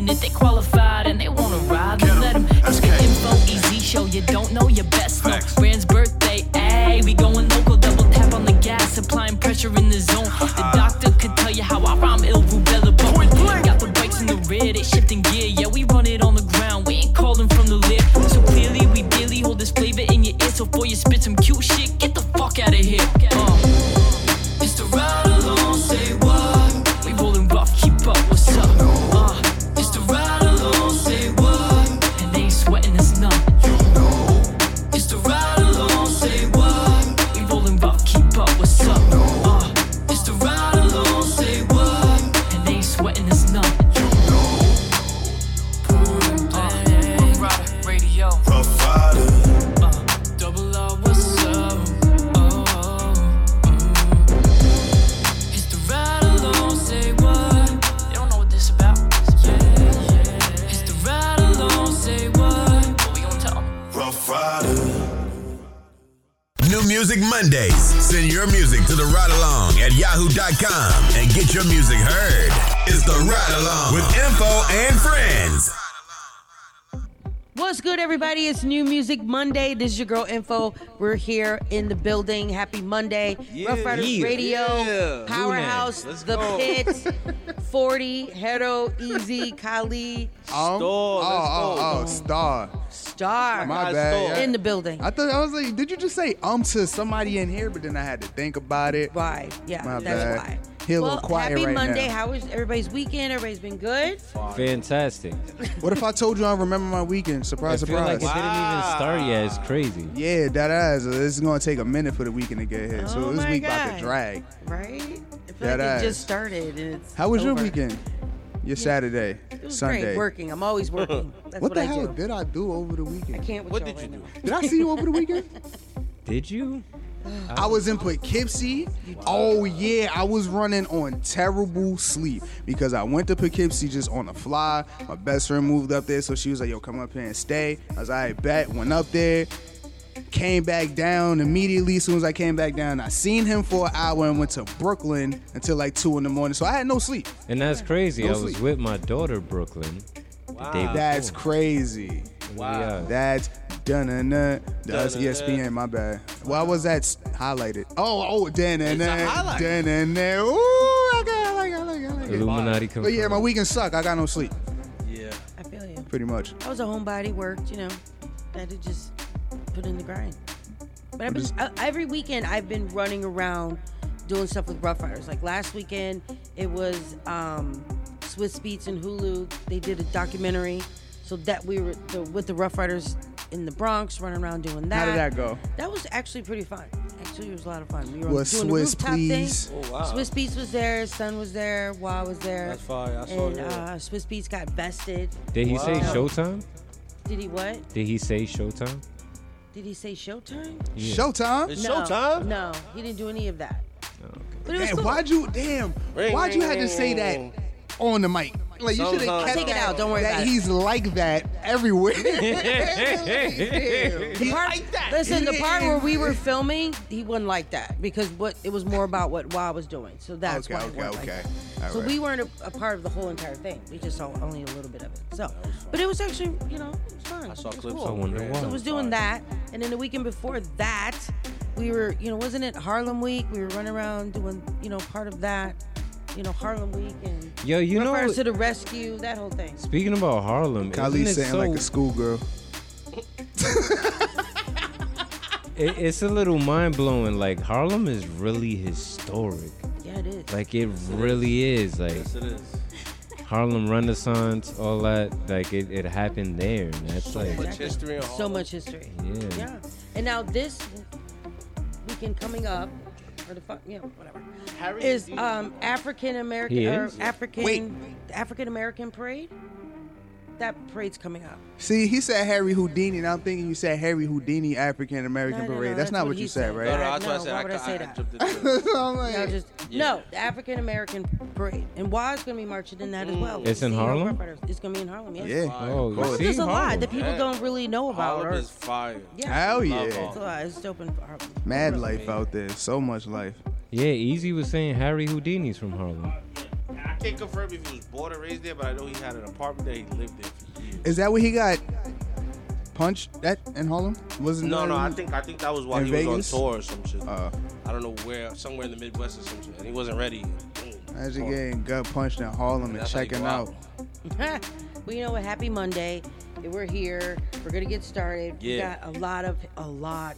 11. If they qualified This is your girl Info. We're here in the building. Happy Monday. Rough Riders yeah, Radio, yeah. Powerhouse, Let's The go. Pit, 40, Hero, Easy, Kali, Um, Store, oh, let's oh, oh, star. Star My bad. store. in the building. I thought I was like, did you just say um to somebody in here? But then I had to think about it. Right. Yeah, My that's bad. why. He a well, little quiet happy right Monday. now. How was everybody's weekend? Everybody's been good? Fantastic. What if I told you I remember my weekend? Surprise, I feel like surprise. it didn't even start yet. It's crazy. yeah, that ass. This is gonna take a minute for the weekend to get here. So Oh this my week about God. to drag. Right? I feel That like ass. it just started and it's How was your over. weekend? Your Saturday, It was Sunday. great working. I'm always working. That's What what, the I hell do. did I do over the weekend? I can't with What y'all did you right do? now. Did I see you over the weekend? Did you? I was in Poughkeepsie. Oh yeah, I was running on terrible sleep because I went to Poughkeepsie just on the fly. My best friend moved up there, so she was like, "Yo, come up here and stay." I was like, "I bet." Went up there, came back down immediately. As soon as I came back down, I seen him for an hour and went to Brooklyn until like two in the morning. So I had no sleep. And that's crazy. No I was sleep. with my daughter, Brooklyn. Day That's crazy. Wow. That's dun dun dun. That's. ESPN. My bad. Why was that highlighted? Oh, oh, dun dun It's a dun highlight. dun dun dun. Ooh, I got, I like, I like, I like. it. Illuminati But yeah, my weekend suck. I got no sleep, Yeah. I feel you. pretty much. I was a homebody, worked, you know, had to just put in the grind. But I've been, uh, every weekend I've been running around doing stuff with Rough Riders. Like last weekend, it was um, Swizz Beatz and Hulu. They did a documentary, so that we were the, with the Rough Riders in the Bronx, running around doing that. How did that go? That was actually pretty fun. Actually, it was a lot of fun. We were Was doing Swiss, the rooftop please? thing. Oh wow. Swizz Beatz was there, Sun was there, Wa was there. That's fire. I saw and that. uh, Swizz Beatz got vested. Did he say Wow. Showtime? Did he what? Did he say Showtime? Did he say Showtime? Yeah. Showtime. It's No, showtime. No, he didn't do any of that. Oh, okay. But it was Damn, cool. why'd you? Damn, Ring, why'd you ring, have to say that ring. on the mic? Like you should have Sometimes. kept Take it that- out, don't worry that about it. he's like that everywhere. The part, like that. Listen, the part where we were filming, he wasn't like that because what it was more about what Wa was doing. So that's Okay, why. it okay, wasn't like okay. that. All so right. we weren't a, a part of the whole entire thing. We just saw only a little bit of it. So, but it was actually, you know, it was fun. I saw clips. cool. I wonder why. So it was doing that, and then the weekend before that, we were, you know, wasn't it Harlem Week? We were running around doing, you know, part of that, you know, Harlem Week and Yo, you Rough know, Riders to the rescue, that whole thing. speaking about Harlem, Kali saying so, like a schoolgirl. it, it's a little mind blowing. Like Harlem is really historic. Yeah, it is. Like it really is. Like Yes, it is. Harlem Renaissance, all that. Like it, it happened there, and that's like Much history in so much history. yeah. Yeah. And now this weekend coming up, or the fuck, yeah, whatever, Harry is um African American He or is? African Wait. African American parade. That parade's coming up. See, he said Harry Houdini, and I'm thinking you said Harry Houdini African American No, no, parade. no, that's, that's not what what you said, said. right? No, no, I- that's what I said. why I, would I I, say that? it. I'm No, just Yeah. no, the African American parade, and Waz gonna be marching in that as mm. well. It's in See, you know, Harlem? It's gonna be in Harlem. Yeah. yeah. Oh, Harlem see, is a lot that people Yeah. don't really know about. Harlem or, is fire. yeah, Hell yeah. It's a lot. It's dope in Harlem. Mad life out there. So much life. Yeah, Easy was saying Harry Houdini's from Harlem. I can't confirm if he was born and raised there, but I know he had an apartment there. He lived there for years. Is that where he got punched at in Harlem? Wasn't No, that no, I in- think I think that was while In he was on tour or some shit. Uh, I don't know where, somewhere in the Midwest or some shit, and he wasn't ready. as Imagine Tour. getting gut punched in Harlem and That's how you checking go out. out. well, you know what? Happy Monday. We're here. We're gonna get started. We got a lot of a lot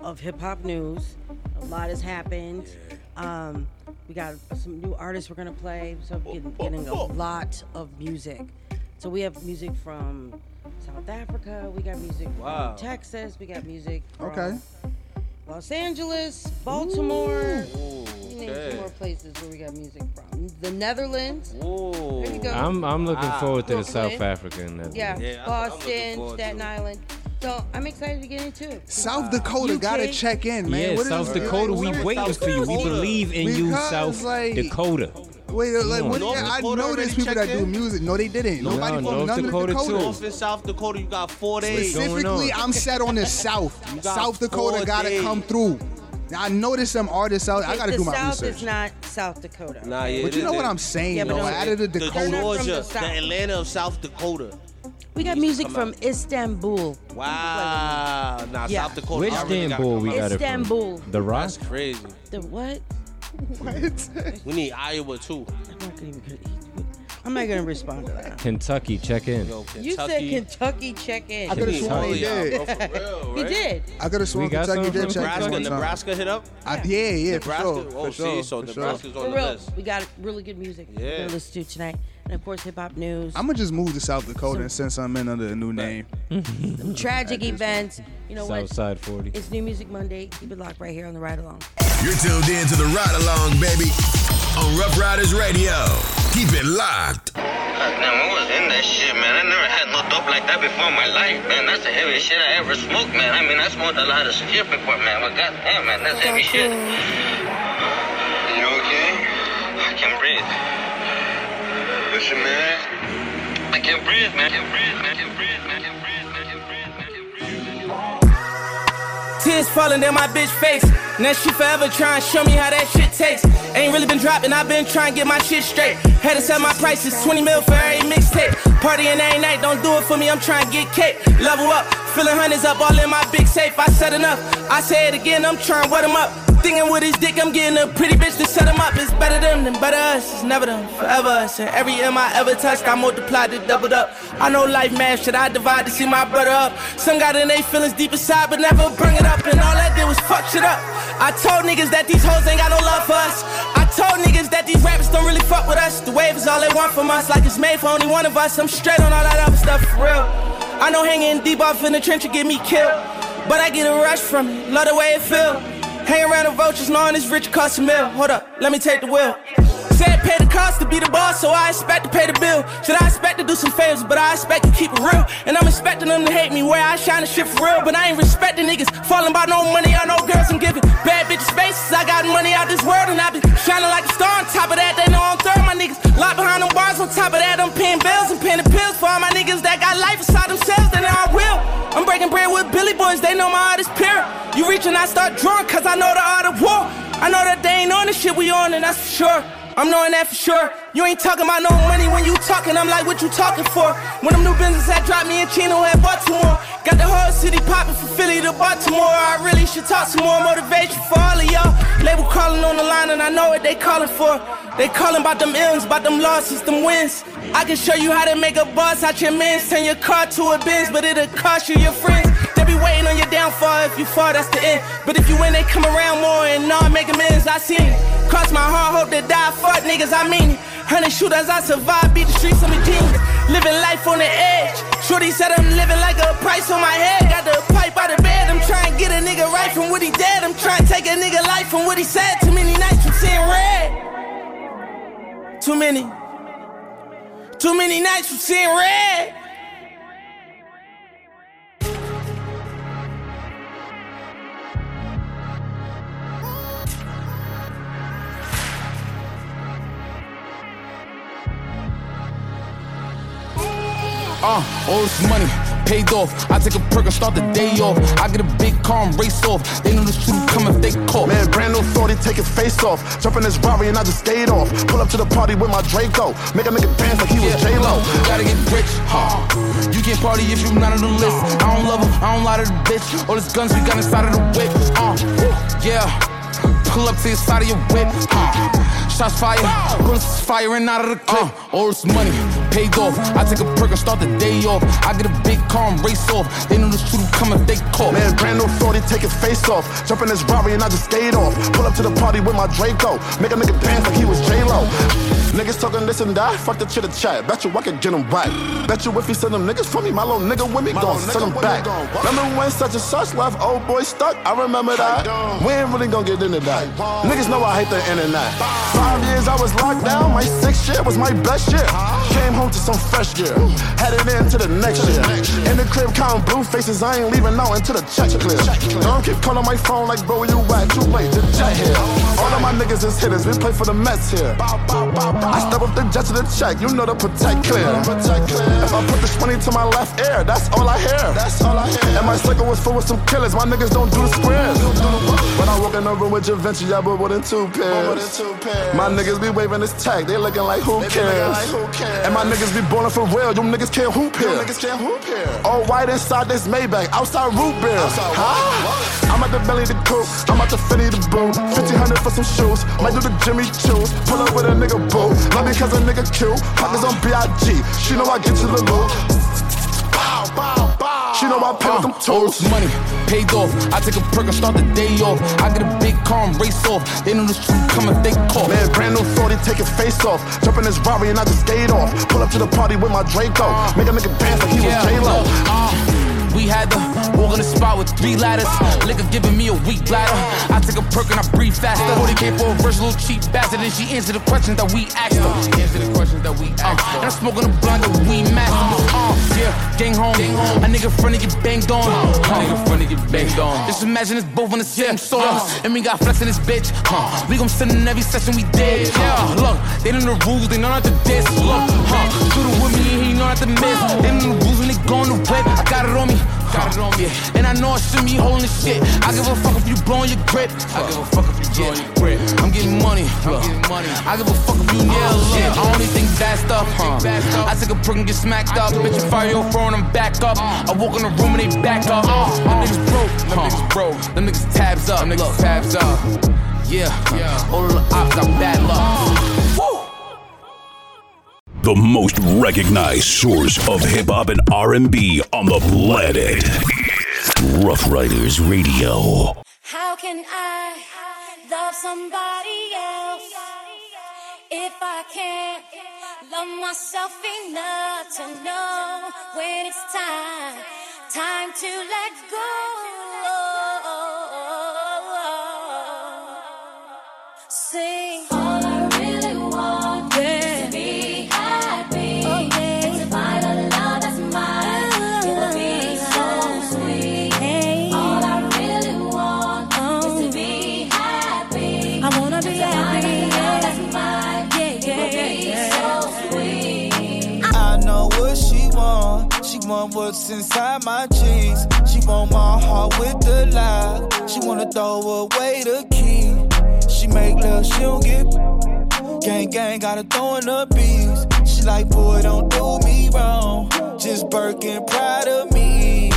of hip hop news. A lot has happened. Um, we got some new artists we're gonna play. So we're getting, getting a lot of music. So we have music from South Africa. We got music Wow. from Texas. We got music from Okay. Los Angeles, Baltimore. Ooh, We named okay. some more places where we got music from. The Netherlands. Ooh. There you go. I'm I'm looking Wow. forward to the South African. that- Yeah, Yeah, I'm- I'm Boston, Staten. Island. So I'm excited to get into it. South Dakota UK? gotta check in, man. Yeah, What is- South like, Dakota, we what is- waiting for you. We Dakota? believe in you, Because, South like- Dakota. Wait, like, Come what? on. Yeah, I North know there's already people that checked do in? music. No, they didn't. Nobody from North none Dakota of the too. Dakotas. North and South Dakota, you got four days. going Specifically, on? I'm set on the South. got South Dakota four gotta days. come through. Now, I know there's some artists out. I gotta the do my South research. is not South Dakota. Nah, yeah. But it you know is- what I'm saying, Yeah, but though. don't- Out of the the They're Dakota. not from Georgia, the the, South. Atlanta of South Dakota. We got music from out. Istanbul. Wow. Nah, Yeah. South Dakota. Which y'all really gotta Istanbul come we out. got it Istanbul. from? The Rock? That's crazy. The what? What? We need Iowa too. I'm not gonna even. I'm not gonna respond to that. Kentucky, check in. Yo, You said Kentucky. Kentucky check in. I could've We sworn he of y'all, did. bro, for real, He did. I could have sworn Kentucky did check in Nebraska, one time. Nebraska hit up. I, yeah, yeah, for Nebraska. sure. oh, for see, sure, so for sure. On For the real, list. we got really good music. We're Yeah. gonna listen to tonight, and of course, hip hop news. I'm gonna just move to South Dakota and since I'm in under a new name. tragic events. You know what? Southside 40. It's New Music Monday. Keep it locked right here on the ride along. You're tuned in to the Ride Along, baby, on Rough Riders Radio. Keep it locked. Goddamn, I was in that shit, man. I never had no dope like that before in my life, man. That's the heaviest shit I ever smoked, man. I mean, I smoked a lot of shit before, man. But goddamn, man, that's heavy shit. You okay? I can't breathe. Listen, man. I can't breathe, man. I can't breathe, man. I can't breathe, man. I can't breathe, man. I can't breathe, man. I can't breathe, man. Tears falling down my bitch face. Now she forever trying to show me how that shit takes. Ain't really been dropping, I've been trying to get my shit straight. Had to set my prices, 20 mil for every mixtape. Partying every night, don't do it for me, I'm trying to get cake. Level up, filling hundreds up all in my big safe. I said enough, I say it again, I'm trying to wet him up. Thinking with his dick, I'm getting a pretty bitch to set him up. It's better them than better us, it's never them, forever us. And every M I ever touched, I multiplied it, doubled up. I know life math, should I divide to see my brother up? Some got in they feelings deep inside, but never bring it up. And all that did was fuck shit up. I told niggas that these hoes ain't got no love for us. I told niggas that these rappers don't really fuck with us. The wave is all they want from us, like it's made for only one of us. I'm straight on all that other stuff for real. I know hanging deep off in the trench will get me killed. But I get a rush from it, love the way it feel. Hang around the vultures knowing this rich cost. Hold up, let me take the wheel. Said pay the cost to be the boss, so I expect to pay the bill. Should I expect to do some favors, but I expect to keep it real. And I'm expecting them to hate me where I shine the shit for real. But I ain't respecting niggas, falling by no money or no girls I'm giving. Bad bitches faces, I got money out this world and I been shining like a star. On top of that, they know I'm third. My niggas locked behind them bars. On top of that, I'm paying bills and paying the pills for all my niggas that got life inside themselves. Then I will. I'm breaking bread with Billy Boys, they know my art is pure. You reach and I start drawing, cause I know the art of war. I know that they ain't on the shit we on, and that's for sure. I'm knowing that for sure. You ain't talking about no money when you talking. I'm like, what you talking for? When them new business had dropped me in Chino at Baltimore. Got the whole city popping from Philly to Baltimore. I really should talk some more motivation for all of y'all. Label calling on the line and I know what they calling for. They calling about them M's, about them losses, them wins. I can show you how to make a buzz out your mans. Turn your car to a Benz, but it'll cost you your friends. They be waiting on your downfall. If you fall, that's the end. But if you win, they come around more and all make amends. I seen it. Cross my heart, hope to die. Fuck niggas, I mean it. Hundred shooters, I survived. Beat the streets, I'm a genius. Living life on the edge. Shorty said I'm living like a price on my head. Got the pipe out of bed. I'm trying to get a nigga right from what he dead. I'm trying to take a nigga life from what he said. Too many nights from seeing red. Too many. Too many nights from seeing red. Uh, all this money paid off. I take a perk and start the day off. I get a big car and race off. They know the shooter coming, they call. Man, brand new 40, take his face off. Jump in this Rari and I just skate off. Pull up to the party with my Draco. Make a nigga dance like he was J-Lo. look, Gotta get rich, huh? You can't party if you not on the list. I don't love her, I don't lie to the bitch. All these guns we got inside of the whip, uh, yeah. Pull up to the side of your whip, uh. Shots fire, bullets firing out of the clip. Uh, all this money paid off. I take a perk and start the day off. I get a big car and race off. They know the shooter coming, they call. Man, brand new 40, take his face off. Jump in this Rari and I just skate off. Pull up to the party with my Draco. Make a nigga dance like he was J-Lo. Niggas talking this and that, fuck the chitter chat. Bet you I can get him right. Bet you if he send them niggas for me, my little nigga with me, gon' send them back. Remember when such and such left old boy stuck? I remember that. We ain't really gon' get into that. Niggas know I hate the internet. Five years I was locked down, my sixth year was my best year. Came home to some fresh gear, headed into the next year. In the crib counting blue faces, I ain't leaving out until the check clear. Don't keep calling my phone like bro, you at? Too late, the jet here. All of my niggas is hitters, we play for the Mets here. I step up the jet to the check, you know the protect clear. If I put the 20 to my left ear, that's all I hear. That's all I hear. And my circle was full with some killers, my niggas don't do the squares. When I walk in the room with your venture, y'all but more than two pairs. My niggas be waving this tag, they looking like who cares? And my niggas be ballin' for real, you niggas can't hoop here. All white inside this Maybach, outside root beer. Huh? I'm at the belly the coupe, I'm at the Finny the boot. 1500 for some shoes, might do the Jimmy Choo's. Pull up with a nigga boo, not because a nigga cute. Pockets on B.I.G., she know I get you the loot. She know I pay with them toes. this money paid off. I take a perk and start the day off. I get a big car and race off. They know the shooter coming, they call. Man, brand new 40, take his face off. Jump in this Rari and I just skate off. Pull up to the party with my Draco. Uh, Make a nigga dance like he was J-Lo. Uh, uh, we had to walk in the spot with three ladders. Liquor giving me a weak bladder. I take a perk and I breathe faster. 40k for a versatile cheap bastard. And she answered the questions that we asked her. She answered the questions that we asked her. And I'm smoking a blunt that we master. Uh, yeah, gang home. A nigga front get banged on. A nigga front get banged on. Just imagine us both on the same song. And we got flex in this bitch. Huh. We gon' send in every session we did. Yeah, look, they know the rules, they know not to diss. Look, huh. Shoot it with me and he know not to miss. They know the rules when they go on the whip. I got it on me. Got it on me. And I know I should be holding shit. I give a fuck if you blowing your grip. I give a fuck if you blowing your grip. I'm getting money. I'm getting money. I give a fuck if you oh, nail shit. I only think bad stuff. Huh. I take a prick and get smacked up. Bitch, you fire your phone and back up. Uh. I walk in the room and they back up. Uh. Them niggas broke. Them niggas broke. Them niggas tabs up. Them niggas tabs up. Yeah. All of the ops got bad luck. Uh. The most recognized source of hip hop and R&B on the planet. Rough Riders Radio. How can I love somebody else if I can't love myself enough to know when it's time, time to let go? Sing. What's inside my jeans. She want my heart with the lie. She wanna throw away the key. She make love, she don't get. Gang, gang, gotta throw in the beats. She like, boy, don't do me wrong. Just Birkin, proud of me.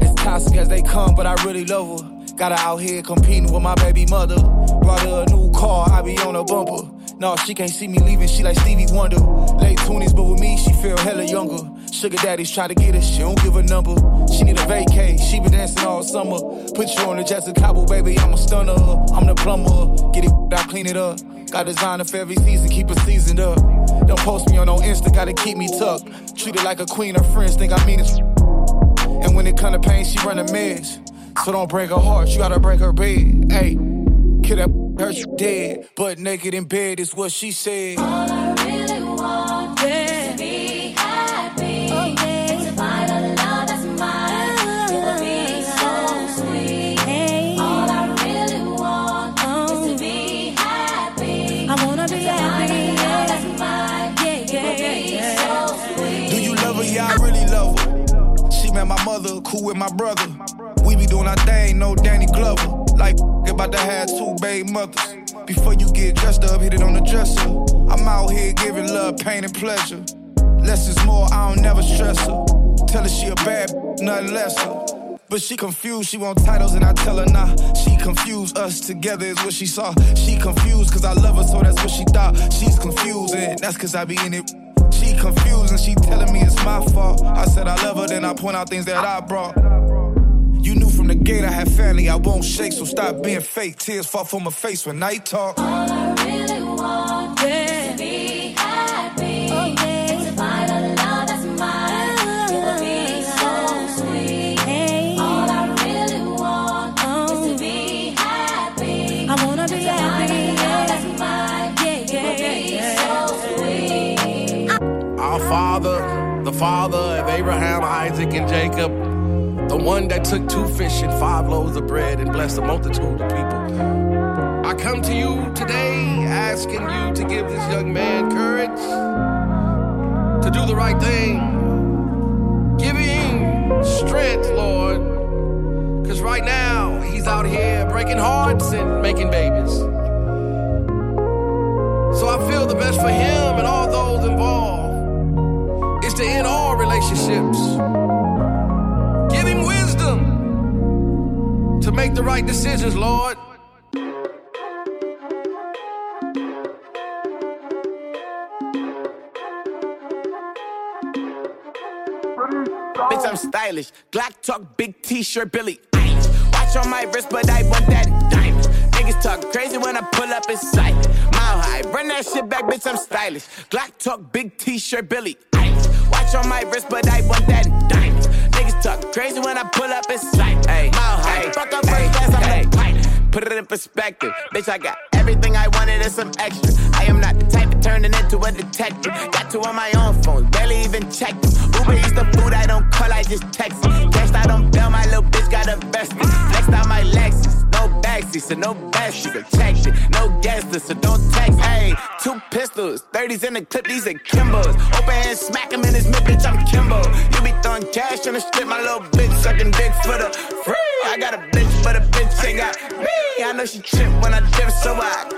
As toxic as they come, but I really love her. Got her out here competing with my baby mother. Brought her a new car, I be on a bumper. No, she can't see me leaving, she like Stevie Wonder. Late 20s, but with me, she feel hella younger. Sugar daddies try to get her, she don't give a number. She need a vacay, she been dancing all summer. Put you on the Jessica Cabo, baby, I'm a stunner. I'm the plumber, get it, I clean it up. Got designer for every season, keep it seasoned up. Don't post me on no Insta, gotta keep me tucked. Treat her like a queen, her friends think I mean it. And when it come to pain, she run a mess. So don't break her heart, you gotta break her bed. Hey, kill that hurt you dead. But naked in bed is what she said. All I really want is to be happy. And to find a love that's mine. It would be so sweet. All I really want is to be happy. I wanna be happy. That's mine. It would be so sweet. Do you love her? Yeah, I really love her. She met my mother, cool with my brother. We be doing our thing, no Danny Glover. Like about to have two baby mothers. Before you get dressed up, hit it on the dresser. I'm out here giving love, pain, and pleasure. Less is more, I don't never stress her. Tell her she a bad, nothing lesser. But she confused, she want titles, and I tell her nah. She confused, us together is what she saw. She confused, cause I love her, so that's what she thought. She's confused, and that's cause I be in it. She confused, and she telling me it's my fault. I said I love her, then I point out things that I brought. You knew from the gate I had family, I won't shake, so stop being fake. Tears fall from my face when night talk. really want is to be happy. And to find a love that's mine. It would be so sweet. All I really want is to be happy. I wanna be to Find a love that's mine. It would be so sweet. Our father, the father of Abraham, Isaac, and Jacob, the one that took two fish and five loaves of bread and blessed a multitude of people. I come to you today asking you to give this young man courage to do the right thing. Give him strength, Lord, because right now he's out here breaking hearts and making babies. So I feel the best for him and all those involved is to end all relationships. To make the right decisions, Lord. Bitch, I'm stylish. Glock talk, big t-shirt, Billie Eilish. Watch on my wrist, but I want that diamond. Niggas talk crazy when I pull up in sight. Mile high, run that shit back, bitch, I'm stylish. Glock talk, big t-shirt, Billie Eilish. Watch on my wrist, but I want that diamond. Niggas talk crazy when I pull up in sight. Mile high, fuck up first class, I'm the. Put it in perspective, bitch. I got everything I wanted and some extra. I am not the type of turning into a detective. Got two on my own phone, barely even checked them. Uber eats the food I don't call, I just text it. Cashed out on bail, my little bitch got invested. Next out my Lexus, no backseat, so no best protection. No guesses, so don't text. Hey, two pistols, 30s in the clip, these are Kimbos. Open hand, smack him in his mid, bitch, I'm Kimbo. You be throwing cash on the strip, my little bitch sucking dick for the free. I got a bitch, but a bitch ain't got me. I know she trip when I dip, so I.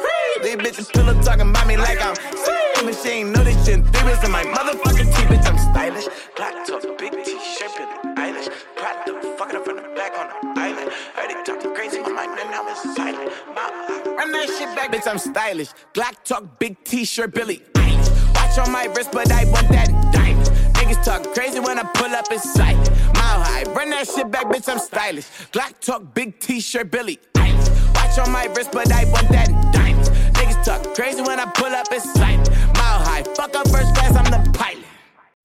These bitches pillow talking about me like I'm sweet. But she ain't know this shit. Three in my motherfucking teeth, bitch, I'm stylish. Black top, big t-shirt, Billie Eilish. To fuck it up from the back on the island. Heard it talking crazy my man, now it's silent. My, run that shit back, bitch, I'm stylish. Black talk, big t-shirt, Billie Eilish. Watch on my wrist, but I want that diamond. Niggas talk crazy when I pull up in sight. Mile high, run that shit back, bitch, I'm stylish. Glock talk, big t-shirt, Billie Eilish. Watch on my wrist, but I want that diamond. Niggas talk crazy when I pull up in sight. Mile high, fuck up first class, I'm the pilot.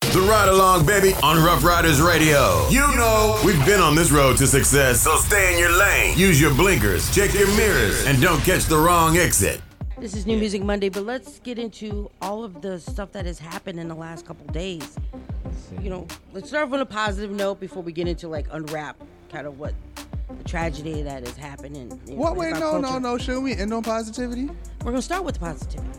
The Ride Along, baby, on Rough Riders Radio. You know, we've been on this road to success, so stay in your lane. Use your blinkers, check your mirrors, and don't catch the wrong exit. This is New Music Monday, but let's get into all of the stuff that has happened in the last couple days. You know, let's start off on a positive note before we get into like unwrap kind of what the tragedy that is happening. happened. In, you know, What? Wait, no, no, culture. no. Shouldn't we end on positivity? We're gonna start with the positivity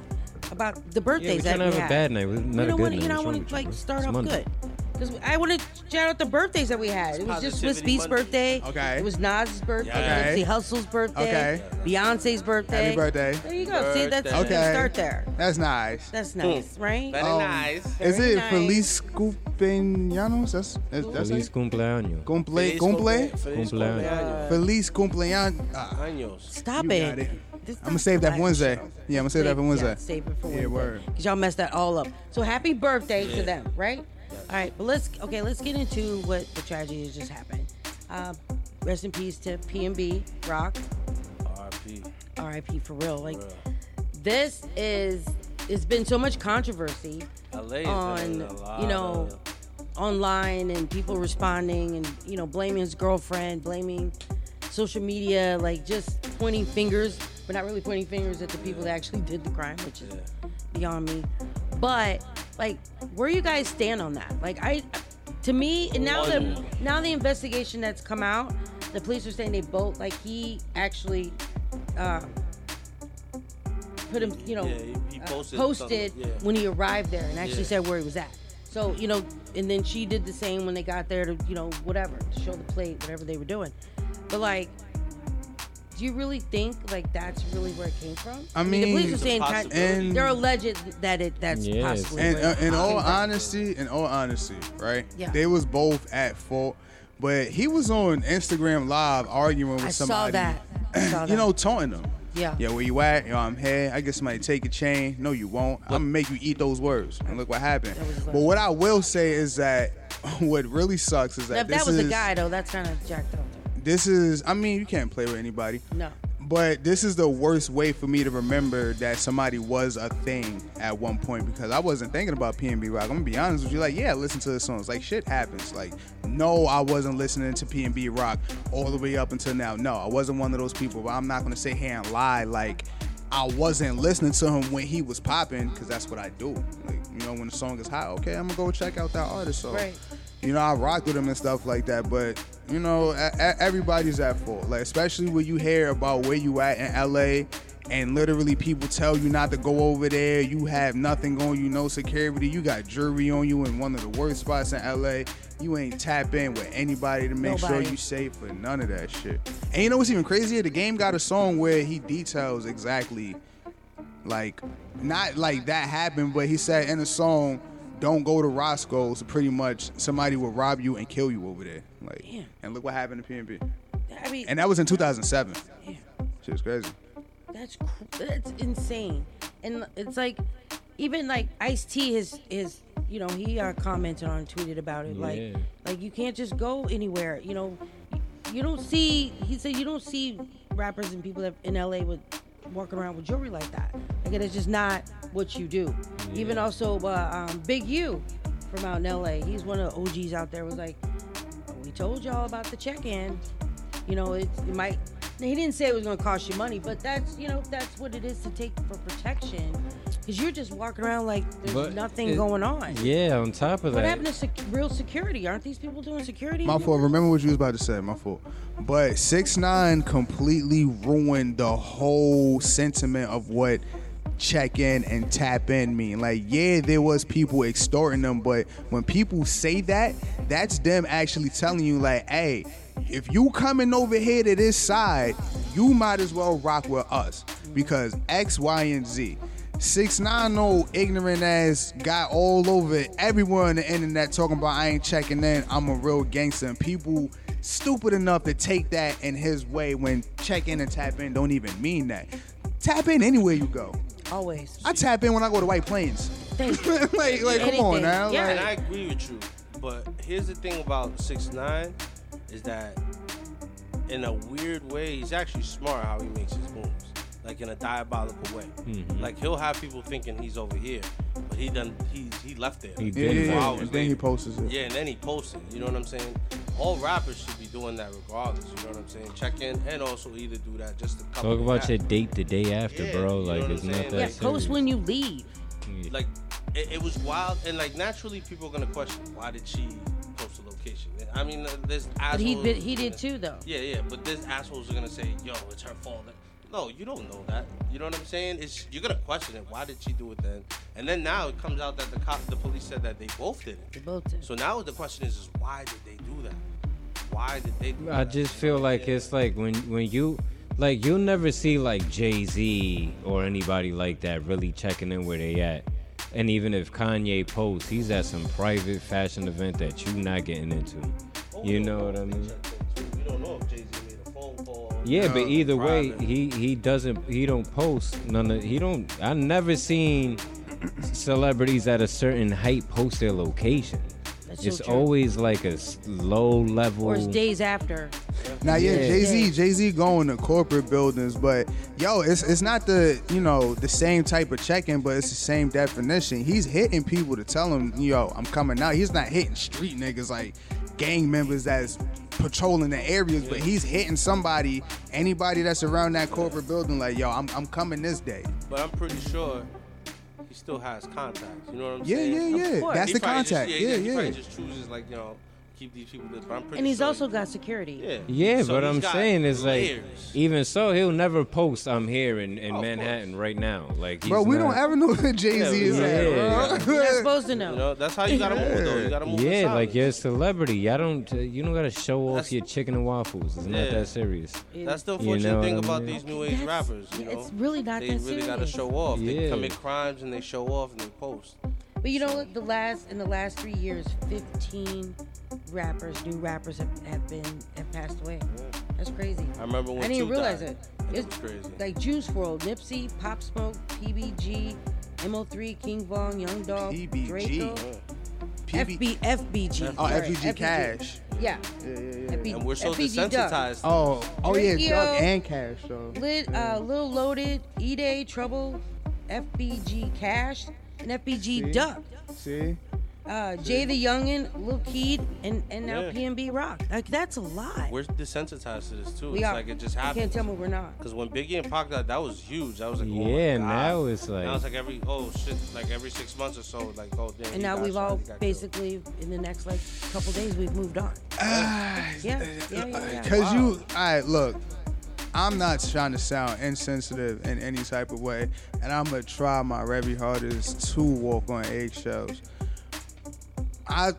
about the Yeah, birthdays we that can't we have a had. bad night. Not you a know good what? night. You know, I What's wrong want to like start It's off Monday. good. Because I want to shout out the birthdays that we had. It was just Swiss Positivity Beats' Monday. birthday. Okay. It was Nas' birthday. Okay. Nipsey Hussle's birthday. Okay. Beyonce's birthday. Happy birthday. There you go. See, that's Birthday. you Okay. start there. That's nice. That's nice, right? Very Um, nice. Is it nice. Feliz Cumpleaños? That's that's, that's Feliz it? cumpleaños. Cumple, Feliz cumple, Feliz Cumpleaños. cumpleaños. Feliz cumpleaños. Ah, Stop You it. got it. I'm gonna save that black for Wednesday. show. Yeah, I'm gonna save that for Wednesday. Yeah, save it for Wednesday. Yeah, Wednesday. word. Cause y'all messed that all up. So happy birthday to them, right? All right, but let's okay. Let's get into what the tragedy that just happened. Uh, rest in peace to PNB Rock. RP. R.I.P. for real. Like this is. It's been so much controversy LA has been in on you know online and people responding and you know blaming his girlfriend, blaming social media, like just pointing fingers, but not really pointing fingers at the people that actually did the crime, which is beyond me. But like, where you guys stand on that? Like, I, to me, and now the now the investigation that's come out, the police are saying they both like he actually. Uh, Put him, you know, Yeah, he- he uh, posted posted yeah. when he arrived there and actually Yeah. said where he was at. So you know, and then she did the same when they got there to you know whatever to show the plate, whatever they were doing. But like, do you really think like that's really where it came from? I mean, the police are saying kind, possibility. they're alleged that it that's possibly. And uh, in all honesty, in all honesty, right? Yeah. They was both at fault, but he was on Instagram Live arguing with I somebody. saw that. I saw You know, taunting them. Yeah. Yeah, where you at? Yo, I'm here. I get somebody take a chain. No, you won't. I'm gonna make you eat those words. And look what happened. But what I will say is that what really sucks is Now, that if this that was is the guy though, that's kind of jacked up. This is. I mean, you can't play with anybody. No. But this is the worst way for me to remember that somebody was a thing at one point because I wasn't thinking about PNB Rock. I'm gonna be honest with you. Like, yeah, listen to the songs. Like, shit happens. Like, no, I wasn't listening to PNB Rock all the way up until now. No, I wasn't one of those people. But I'm not gonna sit here and lie like I wasn't listening to him when he was popping because that's what I do. Like, you know, when the song is hot, okay, I'm gonna go check out that artist. So, Right. you know, I rock with him and stuff like that. But you know, a- a- everybody's at fault. Like especially when you hear about where you at in LA, and literally people tell you not to go over there. You have nothing on you, no security. You got jury on you in one of the worst spots in LA. You ain't tap in with anybody to make sure you safe for none of that shit. And you know what's even crazier? The Game got a song where he details exactly like not like that happened, but he said in the song, "Don't go to Roscoe's." Pretty much, somebody will rob you and kill you over there. Like, and look what happened to PNB. I mean, And that was in 2007. Shit was crazy. That's that's insane, and it's like even like Ice T his his you know he uh, commented on tweeted about it like Yeah. like you can't just go anywhere you know you don't see he said you don't see rappers and people that in LA with walking around with jewelry like that. Like it's just not what you do. Even also uh, um, Big U from out in LA he's one of the OGs out there was like we told y'all about the check-in. You know it, it might he didn't say it was going to cost you money but that's you know that's what it is to take for protection because you're just walking around like there's But nothing it- going on Yeah, on top of what that, what happened to sec- real security aren't these people doing security My fault. Remember what you was about to say. My fault. But six nine completely ruined the whole sentiment of what check in and tap in mean. Like, yeah, there was people extorting them, but when people say that, that's them actually telling you, like, hey, if you coming over here to this side, you might as well rock with us because X, Y, and Z. Six nine no ignorant ass guy all over everywhere on the internet talking about I ain't checking in. I'm a real gangster. And people stupid enough to take that in his way when check in and tap in don't even mean that. Tap in anywhere you go. always I tap in when I go to White Plains. Thank like, like come on now. Yeah, and I agree with you. But here's the thing about six nine is that in a weird way, he's actually smart how he makes his moves. Like in a diabolical way. Mhm. Like he'll have people thinking he's over here, but he done he he left there. He like, did. four yeah, hours and then he posts it. Yeah, and then he posted. It. You know what I'm saying? All rappers should be doing that regardless. You know what I'm saying? Check in and also either do that just a couple. talk about your date the day after, Yeah, bro. Like it's not saying? that yeah serious. post when you leave like it, it was wild and like naturally people are gonna question why did she post the location i mean uh, this there's but he did he did gonna- too though. Yeah yeah but there's assholes are gonna say yo it's her fault. No you don't know that. You know what i'm saying? It's you're gonna question it. Why did she do it then? And then now it comes out that the cop the police said that they both did it. They both did. So now the question is is why did they do that? Why did they do I that? just feel like it's like when when you like you'll never see like Jay Z or anybody like that really checking in where they at. And even if Kanye posts, he's at some private fashion event that you not getting into. You oh, know what I mean? we don't know if jay-z made a phone call Yeah, but either way, he he doesn't he don't post none of he don't. I never seen celebrities at a certain height post their location. That's it's true. always like a s- low level. or it's days after Now, yeah, Yeah. Jay Z, Jay Z going to corporate buildings, but yo, it's it's not the you know the same type of check-in, but it's the same definition. He's hitting people to tell them, yo, I'm coming out. He's not hitting street niggas like gang members that's patrolling the areas, but he's hitting somebody, anybody that's around that corporate building, like, yo, I'm I'm coming this day. But I'm pretty sure he still has contacts. You know what I'm Yeah, saying? yeah, yeah. Course. That's He the probably just- contact. Yeah, He yeah. probably just chooses like you know keep these people. But I'm pretty And he's sure also got security. Yeah. Yeah, So but I'm saying is like, layers. even so, he'll never post "I'm here in, in Oh, of Manhattan right now." Like, Bro, we not- don't ever know where Jay Z Yeah, is yeah, at, bro. You're not supposed to know. You know, that's how you gotta move though. You gotta move. in Yeah, like silence. you're a celebrity. Y'all don't. Uh, you don't gotta show off That's- your chicken and waffles. It's not that serious. That's the You unfortunate know thing what I about mean? these new age That's- rappers. You know, it's really not they that really gotta serious. show off. They Yeah. commit crimes and they show off and they post. But you know what? The last in the last three years, 15 rappers, new rappers have, have been have passed away. That's crazy. I remember when I didn't Two realize died. it. It's crazy. like Juice WRLD, Nipsey, Pop Smoke, PBG, MO3, King Von, Young Dog, PBG. Draco, PB FB, FBG. Oh, sorry, FBG Cash. Yeah. Yeah, yeah, yeah. FB, And we're so FBG Duck. desensitized. Oh, oh yeah, Drake, Doug and Cash though. Lit, uh, Lil Loaded, E Day, Trouble, FBG Cash, and FBG See? Duck. See? Uh, Jay the Youngin, Lil Keed, and, and now Yeah. PNB Rock. Like that's a lot. We're desensitized to this too. We it's are. like it just happened. You happens. can't tell me we're not. Because when Biggie and Pac died, that was huge. That was like, oh Yeah, my God. now it's like- now it's like every oh shit, like every six months or so, like oh damn. And now got we've shot, all he got killed. basically in the next like couple days we've moved on. yeah, yeah, yeah, yeah. Cause you, all right, look. I'm not trying to sound insensitive in any type of way, and I'm gonna try my very hardest to walk on eggshells. I,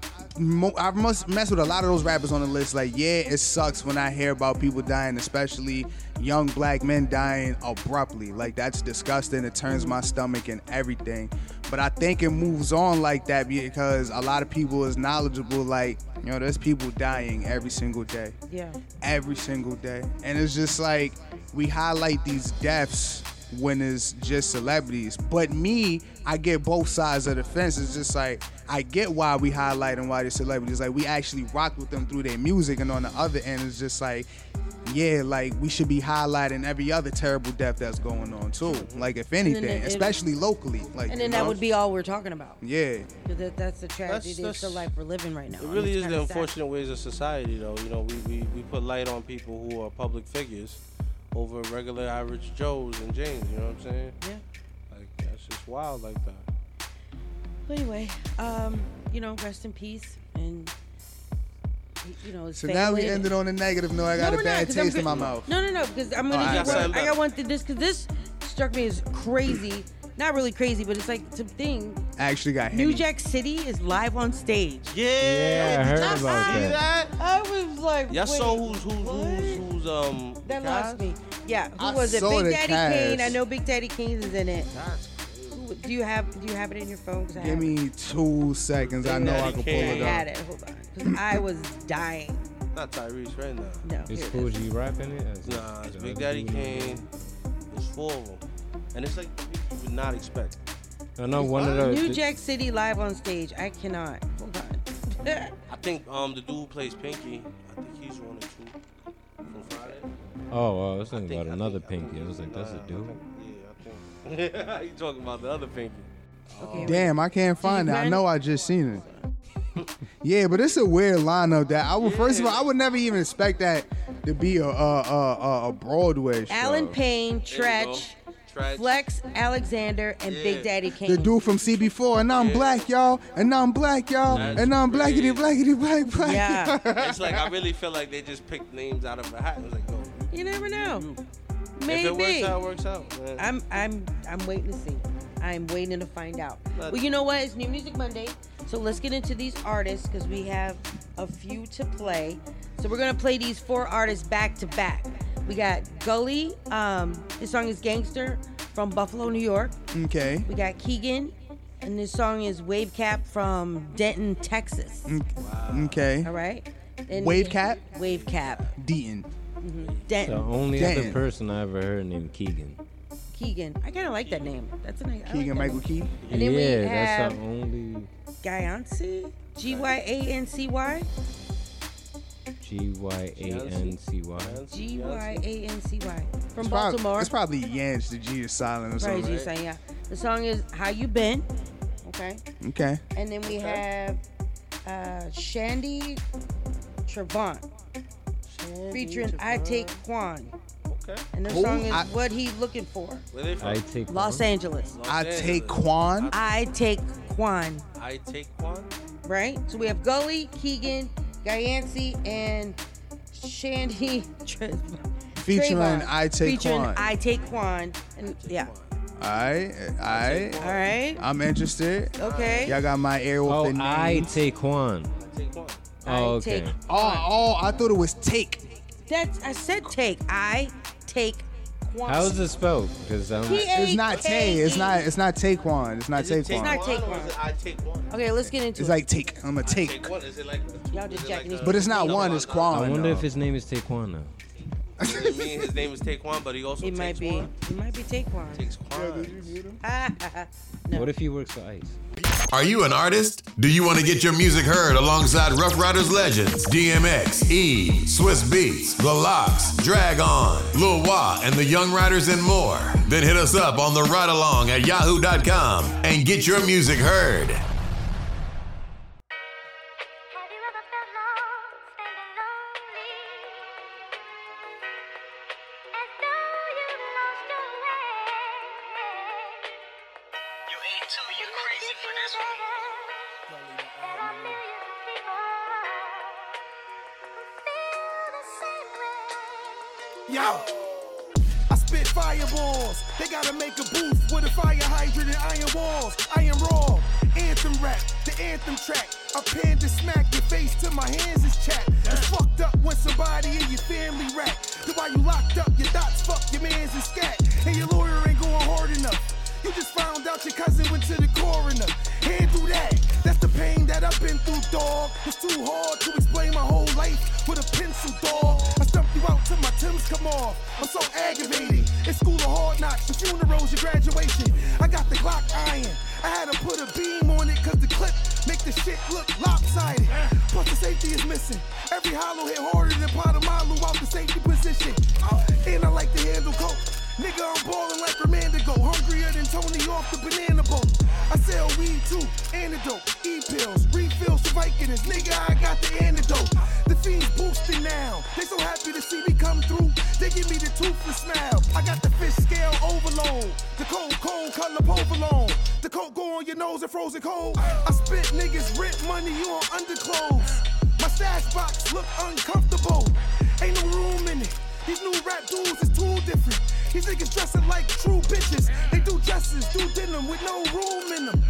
I must mess with a lot of those rappers on the list. Like, yeah, it sucks when I hear about people dying, especially young black men dying abruptly. Like, that's disgusting. It turns my stomach and everything. But I think it moves on like that because a lot of people is knowledgeable. Like, you know, there's people dying every single day Yeah. every single day. And it's just like we highlight these deaths when it's just celebrities. But me, I get both sides of the fence. It's just like I get why we highlight and why they're celebrities. Like we actually rock with them through their music. And on the other end, it's just like, yeah, like we should be highlighting every other terrible death that's going on too. Mm-hmm. Like if anything, it- it- especially locally. Like And then that know? would be all we're talking about. Yeah, That, that's the tragedy. That's- It's the life we're living right now. It really is the kinda sad. unfortunate ways of society, though. You know, we, we, we put light on people who are public figures over regular average Joes and James. You know what I'm saying? Yeah. Like that's just wild, like that. But anyway, um, you know, rest in peace, and you know, So now we ended on a negative note. I got No, a we're bad I'm taste in my mouth. No, no, no, because I'm gonna Oh, I do got one. something I got one thing. This because this struck me as crazy. Not really crazy, but it's like it's a thing. I actually got New Henny. Jack City is live on stage. Yeah, I heard Did y'all about see that. I was like, Y'all wait, saw who's who's who's who's um. that the lost cast? me. Yeah, who I was it? saw Big the Daddy cast. Kane. I know Big Daddy Kane is in it. That's Who- Do you have Do you have it in your phone? 'Cause I Give have it. me two seconds. I Big know I can pull I it up. had it. Hold on, because I was dying. not Tyrese right now. No, Is here it Cool is. G rapping it? Is it- Nah, it's Big Daddy? Kane. It's four of them, and it's like you would not expect. I know one of the. New Jack City live on stage. I cannot. Hold on. I think um the dude plays Pinky. I think he's one or two from Friday. Oh, I was thinking think- about I another think- I pinky. I was like, that's a dude. think- Yeah, I think. you talking about the other Pinky? Okay, Damn, I can't find it. I G-Man? know I just seen it. yeah, but it's a weird lineup that I would. First of all, I would never even expect that to be a a a, a- a Broadway show. Allen Payne, There you go. Tretch, Tretch. Flex Alexander, and Yeah. Big Daddy Kane. The dude from CB4, and I'm Yeah. black, y'all, and I'm black, y'all, That's and I'm blackity, crazy. blackity, black, black. Yeah. It's like I really feel like they just picked names out of a hat. It was like, yo, You never know. Maybe. if it works out, it works out. Man. I'm I'm I'm waiting to see. I'm waiting to find out. But- well, you know what? It's New Music Monday, so let's get into these artists because we have a few to play. So we're gonna play these four artists back to back. We got Gully. Um, his song is "Gangster" from Buffalo, New York. Okay. We got Keagan, and this song is "Wave Cap" from Denton, Texas. Okay. All right. And Wave Cap? Wave Cap. Deaton. The Denton. only Damn. other person I ever heard named Keegan. Keegan. I kind of like that name. That's a nice. I like Keegan that Michael name. Key. And then yeah, we that's have the only Gyancy. G Y A N C Y. G Y A N C Y. G Y A N C Y. From It's prob- Baltimore. It's probably Yance. The G is silent or Probably something. G saying, yeah. The song is How You Been. Okay. Okay. And then we have uh, Chanda Tresvant featuring I Take Quan. Okay. And the Who? song is I- What He Looking For. Where they from? I take Los one. Angeles. Los I Angeles. take Quan. I Take Quan. I take one. Right? So we have Gully, Keagan, Guy and Shandy. Featuring Trayvon. I Take Featuring Quan. I Take Quan. And yeah. Alright, alright. All right. I'm interested. Okay. Y'all got my ear with Oh, the I take one. Oh, okay. take Oh, oh, I thought it was take. That's I said take. I take Quan. How's it spelled? Because um, It's not Tay. It's not. It's not Taekwon. It's not It's Taekwon. not take one. I take one. Okay, let's get into it. It's like take. I'm a take. Take one. Is it like? Y'all just jacking these But it's not one. It's Quan. I wonder though. if his name is Taekwon now. Does it mean his name is Taekwon, but he also It might takes be. one? It might be take one. Takes Quan. no. What if he works for ICE? Are you an artist? Do you want to get your music heard alongside Ruff Ryders legends DMX, E, Swizz Beatz, The LOX, Drag On, Lil Wah, and the Young Riders and more? Then hit us up on the ride along at yahoo.com and get your music heard. Gotta make a booth with a fire hydrant and iron walls. Iron raw, anthem rap, the anthem track. I pan to smack your face till my hands is chapped. It's fucked up when somebody in your family rap. That's why you locked up, your thoughts fuck your mans and scat. And your lawyer ain't going hard enough. You just found out your cousin went to the coroner. Handle that. That's the pain that I've been through, dog. It's too hard to explain my whole life with a pencil, dog. I stumped you out till my Timbs come off. I'm so aggravated. It's school of hard knocks, your funerals, your graduation. I got the Glock iron. I had to put a beam on it cause the clip make the shit look lopsided. Plus the safety is missing. Every hollow hit harder than Polamalu out the safety position. And I like to handle coke. Nigga, I'm ballin' like Romandigo. Hungrier than Tony off the banana boat. I sell weed too, antidote, e-pills, refills for Vicodins. Nigga, I got the antidote. The fiends boosting now. They so happy to see me come through. They give me the toothless smile. I got the fish scale overload. The cold, cold color provolone. The coat go on your nose and frozen cold. I spit niggas rent money you on underclothes. My stash box look uncomfortable. Ain't no room in it. These new rap dudes is too different. These niggas dressing like true bitches. They do dresses, do denim with no room in them.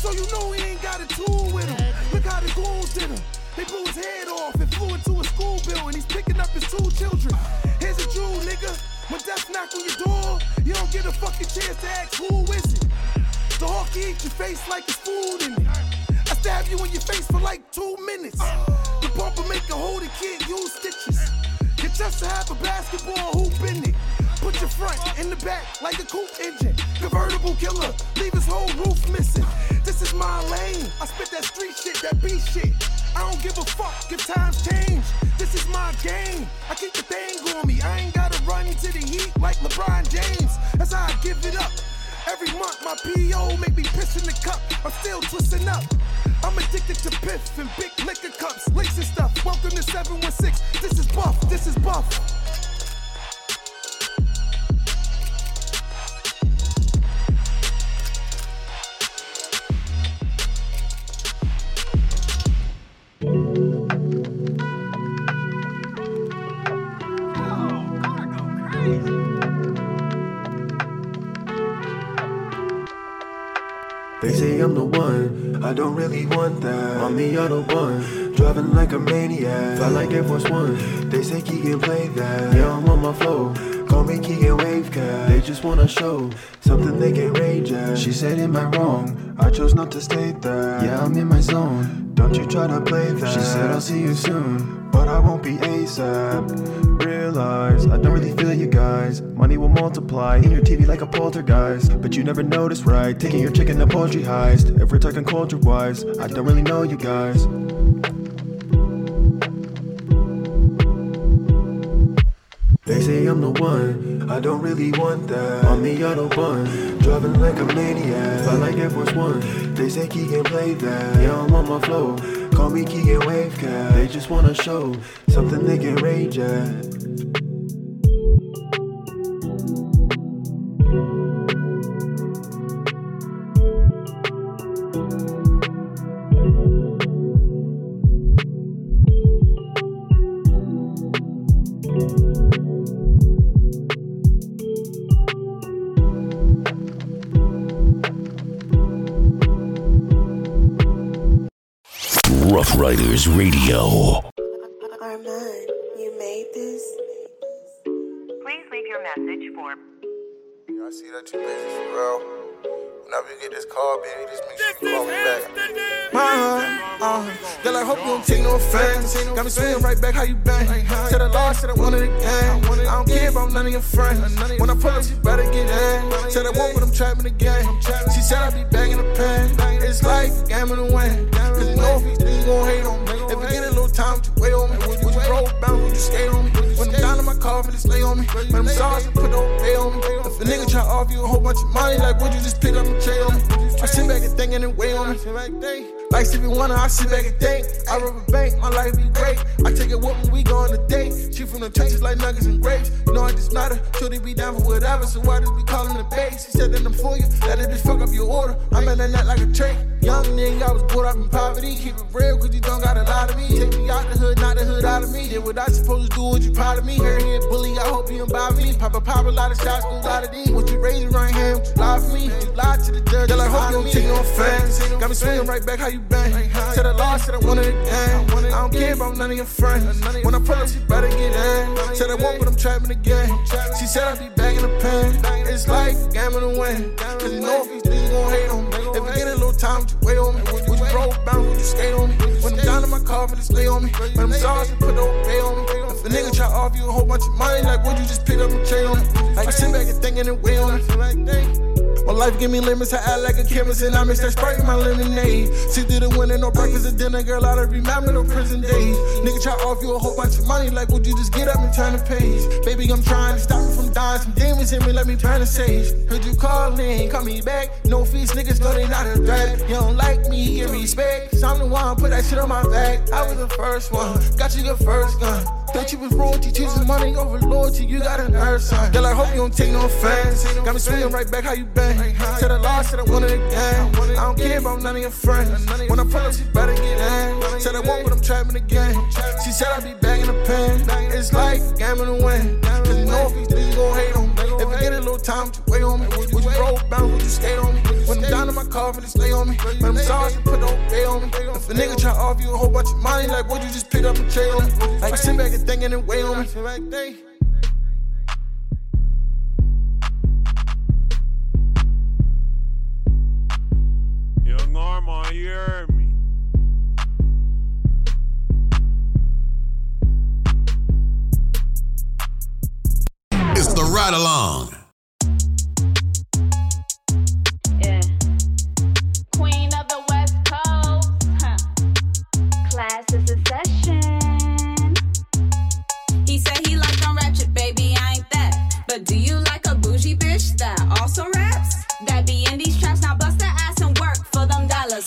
So you know he ain't got a tool with him. Look how the goons did him. They blew his head off and flew into a school building. He's picking up his two children. Here's a jewel, nigga. When death knock on your door, you don't get a fucking chance to ask who is it. The hawk eat your face like it's food in it. I stab you in your face for like two minutes. The bumper make a hole kid use stitches. Your chest to have a basketball hoop in it. Put your front in the back like a coupe engine. Convertible killer, leave his whole roof missing. This is my lane. I spit that street shit, that beat shit. I don't give a fuck if times change. This is my game. I keep the thing on me. I ain't gotta run to the heat like LeBron James. That's how I give it up. Every month my PO make me piss in the cup. I'm still twisting up. I'm addicted to piff and big liquor cups, links and stuff. Welcome to 716. This is buff. This is buff. They say I'm the one, I don't really want that. On the Autobahn, driving like a maniac. Fly like Air Force One, they say Keagan play that. Yeah, I'm on my flow, call me Keagan Wave Cat. They just wanna show something they can rage at. She said, Am I wrong? I chose not to state that. Yeah, I'm in my zone, don't you try to play that. She said, I'll see you soon, but I won't be ASAP. Realize I don't really feel you guys. Money will multiply in your TV like a poltergeist. But you never notice, right? Taking your chicken to poultry heist. If we're talking culture wise, I don't really know you guys. One, I don't really want that. On the Autobahn, driving like a maniac. Fly like Air Force One, they say Keagan play that. Yeah, I'm on my flow, call me Keagan Wave Cat. They just wanna show something they can rage at. Riders Radio. Armand, you made this? Please leave your message for I see that you busy for real. Whenever you get this call, baby, just make sure you call me back. Uh, uh, girl, I hope you don't take no offense. Got me swinging right back how you bang. Said I lost, said I wanted a gang. I don't care about none of your friends. When I pull up, you better get in. Said I won't, but I'm trapping the game. She said I be banging the pen. It's like a game in the wind. Cause you know if these niggas gon' hate on me. If I get a little time, would you wait on me? Would you roll bound? Would you skate on me? Down in my car, for this lay on me. When I'm sorry, put the pay on me. If a nigga try to offer you a whole bunch of money, like would you just pick up and trade on me? I sit back and think and wait on me. Like Stevie Wonder, I sit back and think. I rob a bank, my life be great. I take it with when we go on a date. She from the trenches like nuggets and grapes. You know I just not her. Sure they be down for whatever, so why just be calling the base? She said that I'm for you, let it just fuck up your order. I'm in that net like a trait. Young nigga, I was brought up in poverty. Keep it real, cause you don't got a lot of me. Take me out the hood, not the hood out of me. Did what I supposed to do, what you proud of me. Here, here, bully, I hope you don't buy me. Pop a pop a lot of shots, go lot of these. What you raise right hand, what you lie for me. You lie to the judge, I hope you don't take no offense. Got me swinging right back how you bang. Said I lost, said I wanted a gang. I don't care about none of your friends. When I pull up, she better get in. Said I won't, but I'm trapping the game. She said I be back in the pen. It's like a game in the wind. Cause you know if these niggas gon' hate on me. If I get a little time, you wait on me? Would you roll bound? Would you skate on me? When I'm down in my car, for this lay on me. When I'm sorry, put the pay on me. If a nigga try to offer you a whole bunch of money, like would you just pick up and trade on me? Like I sit back and think and wait on me. My life give me limits, I act like a chemist and I mix that sprite in my lemonade. See through the window, no breakfast or dinner, girl, I don't remember no prison days. Nigga try offer you a whole bunch of money, like would you just get up and turn the page? Baby, I'm trying to stop me from dying, some demons in me, let me turn the sage. Heard you calling, call me back, no fees, niggas know they not a threat. You don't like me, get respect, cause I'm the one, put that shit on my back. I was the first one, got you your first gun. Thought you was royalty, choosing money over loyalty, you got a nerve, son. Girl, I hope you don't take no offense. Got me swinging right back how you bang. Said I lost, said I wanted a gang. I don't care about none of your friends. When I pull up, she better get in. Said I won't, but I'm trapping the game. She said I'd be bagging the pen. It's like a game in the wind. Cause you know if these niggas gon' hate on me. If you get a little time, you wait on me? Would you roll bound? Would you skate on me? When I'm down in my car, for this lay on me. When I'm sorry, you put the pay on me. If a nigga try to offer you a whole bunch of money, like would you just pick up and trade on me? Like sit back and think and wait on me. Young Armand, you heard me. It's the ride along. Yeah. Queen of the West Coast. Huh. Class is a session. He said he like them ratchet, baby, I ain't that. But do you like a bougie bitch that also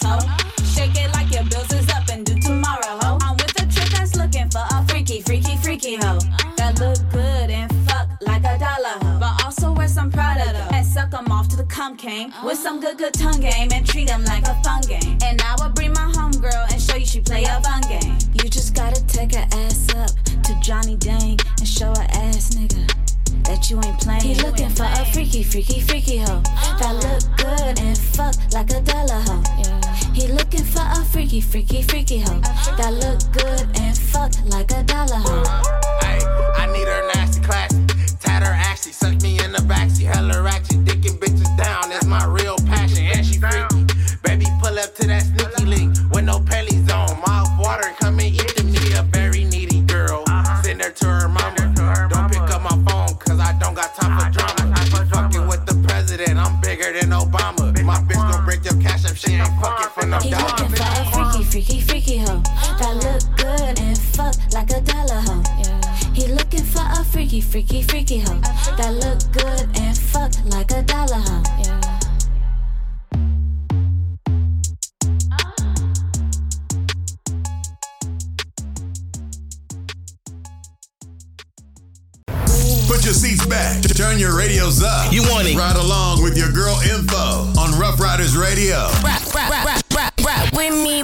them ho. Shake it like your bills is up and due tomorrow, ho. I'm with a chick that's looking for a freaky, freaky, freaky hoe. That look good and fuck like a dollar hoe. But also wear some Prada though. And suck 'em off to the cum king. With some good, good tongue game and treat 'em like a fun game. And I will bring my homegirl and show you she play a fun game. You just gotta take her ass up to Johnny Dang and show her ass nigga that you ain't playing. He looking for a freaky, freaky, freaky hoe that look good and fuck like a dollar hoe. He looking for a freaky, freaky, freaky hoe that look good and fuck like a dollar hoe. Ay, I need her nasty classy. Tat her ashy, suck me in the backseat. Hella ratchet, dicking bitches down. That's my real fucking for no He dollar. looking for a freaky, freaky, freaky hoe that look good and fuck like a dollar hoe. He looking for a freaky, freaky, freaky hoe that look good and fuck like a dollar hoe. Put your seats back. Turn your radios up. You want it. Ride along with your girl info on Rough Riders Radio. Rap, rap, rap, rap, rap with me.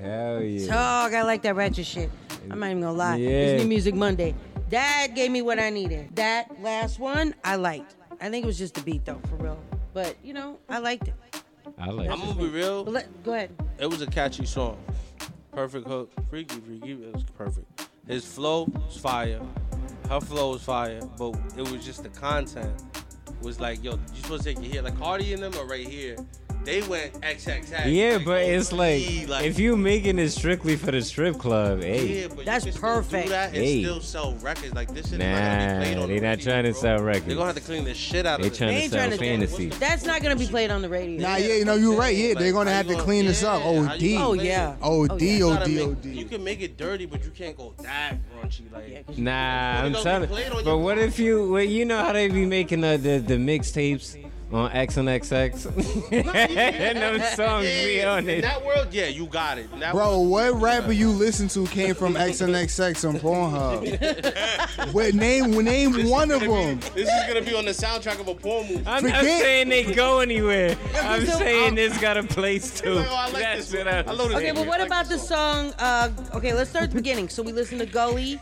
Hell yeah. Dog, I like that ratchet shit. I'm not even gonna lie. Yeah. It's New Music Monday. That gave me what I needed. That last one, I liked. I think it was just the beat though, for real. But you know, I liked it. I like it. I'm gonna be real. Let, go ahead. It was a catchy song. Perfect hook. Freaky, freaky. It was perfect. His flow was fire. Her flow was fire. But it was just the content was like, yo, you supposed to take your here. Like Cardi and them are right here. They went XXX. Yeah, but oh, it's like, like- if you making it strictly for the strip club, hey, Yeah, but That's you can still perfect. Do that and Hey. still sell records. Like this shit is not gonna be played nah, on they the not radio, trying to bro. sell records. They're gonna have to clean the shit out They of it. trying They to ain't sell trying to fantasy. That's not gonna be played on the radio. Nah, yeah, you know you're right. Yeah, they're gonna have to clean this up. Yeah, how you OD. gonna Oh, play yeah. it? OD, Oh, yeah. You gotta OD, make- OD. You can make it dirty, but you can't go that raunchy. Like, Nah, What I'm it gonna be telling. played on But what if you? Well, you know how they be making the the, the mixtapes on X and XX, and those songs be Yeah, on In that world, yeah, you got it. That Bro, world, what rapper you listen to came from XNXX on Pornhub? What name? Name one of them. This is gonna be on the soundtrack of a porn movie. I'm not saying they go anywhere. I'm so- saying this got a place too. Like, oh, I like That's this one. I'm I love Okay, but what like about the song? Uh, okay, let's start at the beginning. So we listen to Gully,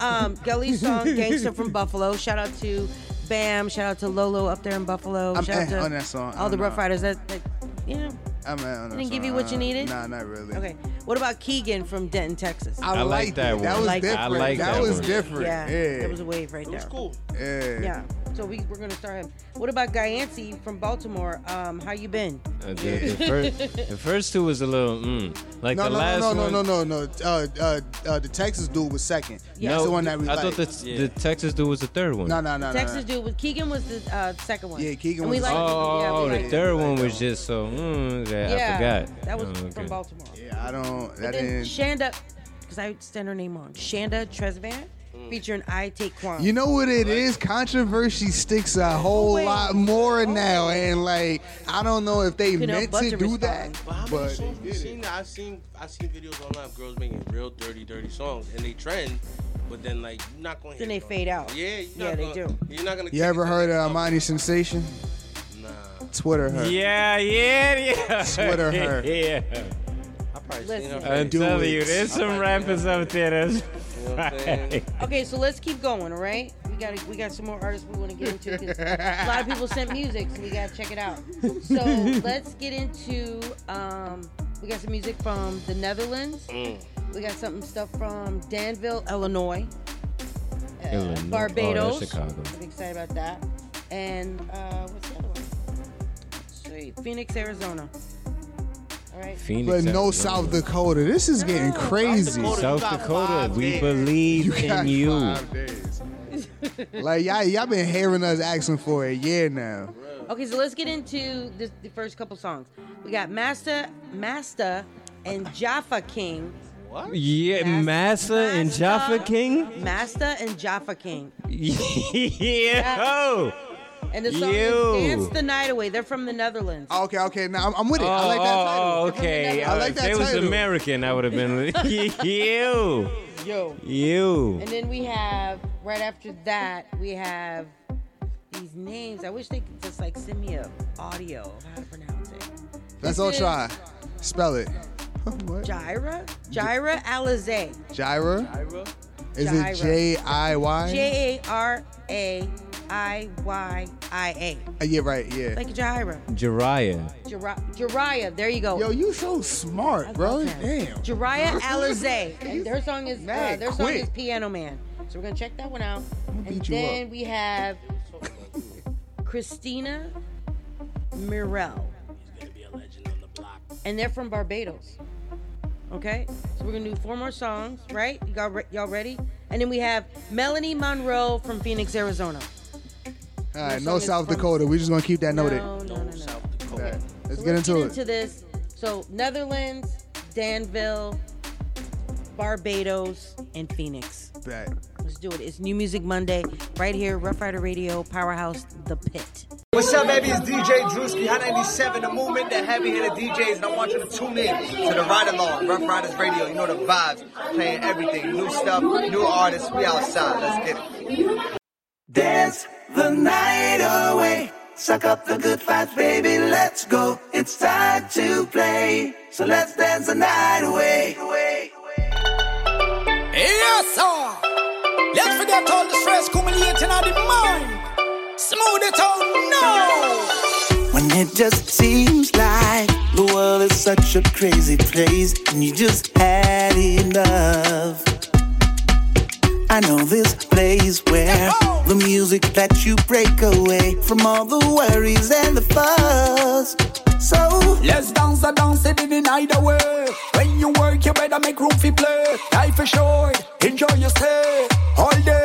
um, Gully's song "Gangster from Buffalo. Shout out to Bam. Shout out to Lolo up there in Buffalo. I'm Shout eh out to on that song. all the I'm Rough. Riders. That, that you know. I'm at on that Didn't give song. you what you Uh, needed? Nah, not really. Okay. What about Keagan from Denton, Texas? I, I like liked that it. That one. was Like that. different. I like that, that was one. different. yeah, Yeah. that was a wave right It there. was cool. yeah. Yeah. So we, we're gonna start him. What about Gyancy from Baltimore? Um, how you been? Uh, the, the, first, the first two was a little mm. like No, the no, last no, no, one. no, no, no, no. Uh, uh, uh, the Texas dude was second. Yeah. That's No, the one that we I liked. thought the, the Texas dude was the third one. No, no, no, no. Texas no. dude with Keagan was the uh, second one. Yeah, Keagan and we was the liked. Oh, yeah, we the liked it. third one was just so. Mm, yeah, I forgot. that was Oh, from. Baltimore. Yeah, I don't. But That then didn't. Chanda, because I stand her name on Chanda Tresvant, featuring I Take Quan. You know what it is? Controversy sticks a whole Wait. lot more oh. now, and like I don't know if they Couldn't meant help but to to do that, But how many but songs you seen? that? I've seen I've seen videos online of girls making real dirty, dirty songs, and they trend. But then like you're not going. to Then they fade out. Yeah, you're Yeah, not they gonna, do. You're not gonna. you ever heard of Amani Sensation? Nah. Twitter her. Yeah, yeah, yeah. Twitter her. yeah. I probably Listen. seen her. I'm telling it. you, there's some rappers out there that's. You know what I'm saying? Okay, so let's keep going. All right, we got we got some more artists we want to get into. 'cause a lot of people sent music, so we gotta check it out. So let's get into. Um, we got some music from the Netherlands. Mm. We got some stuff from Danville, Illinois. Uh, Illinois. Oh, that's Barbados. Chicago. I'm excited about that. And uh, what's the other one? Sweet. Phoenix, Arizona. All right. Phoenix, But no Arizona. South Dakota. This is getting crazy. Dakota, South Dakota, we days. believe You in got you. like y'all, y'all been hearing us asking for a year now. Okay, so let's get into this, the first couple songs. We got Masta, Masta, and Jaffa King. What? Yeah, Mas- Massa and Jaffa King. Masta and Jaffa King. yeah. And the song Yo. is Dance the Night Away. They're from the Netherlands. Oh, okay, okay, now I'm, I'm with it. Oh, I like that title. oh, okay. I like that if it was title. American, I would have been. you. Yo. You. And then we have, right after that, we have these names. I wish they could just like send me a audio of how to pronounce it. Let's all try. Spell it. what? Gyra? Gyra Alizé. Gyra? Is it J I Y? J A R A I Y I A. Uh, yeah, right. Yeah. Like Gyra. Jariah. Jari- Jariah, there you go. Yo, you so smart, bro. Damn. Jariah Alizé. And their song is uh, Mad their song quick. is Piano Man. So we're gonna check that one out. And beat you then up. we have Kristina Murrell. And they're from Barbados. Okay? So we're gonna do four more songs, right? You got re- y'all ready? And then we have Melanie Monroe from Phoenix, Arizona. All right, no South Dakota. We're just gonna keep that noted. No, no, no, no. Okay, Let's So get into it. into this. So Netherlands, Danville, Barbados, and Phoenix. Bet. Let's do it. It's New Music Monday right here, Rough Rider Radio, Powerhouse, The Pit. What's up, baby? It's DJ Drewski, Hot 97, the movement, the heavy hitter DJs, and I want you to tune in to the Ride Along, Rough Riders Radio. You know the vibes, playing everything, new stuff, new artists. We outside. Let's get it. Dance the night away. Suck up the good vibes, baby. Let's go. It's time to play. So let's dance the night away. Yes, sir. Let's all the stress accumulating on the mind. Smooth it out now. When it just seems like The world is such a crazy place, and you just had enough. I know this place where the music lets you break away from all the worries and the fuss. So let's dance a dance it in the night away. When you work, you better make room for play. Life is short, enjoy your stay all day,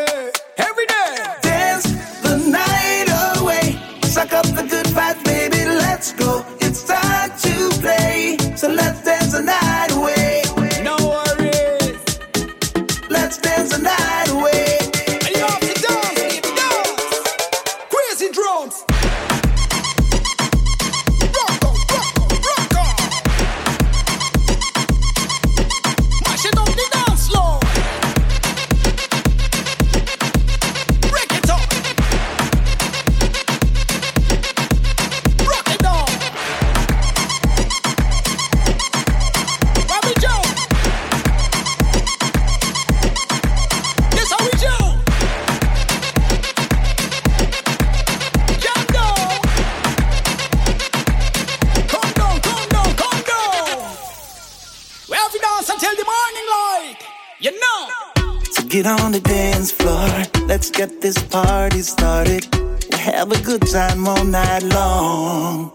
have a good time all night long.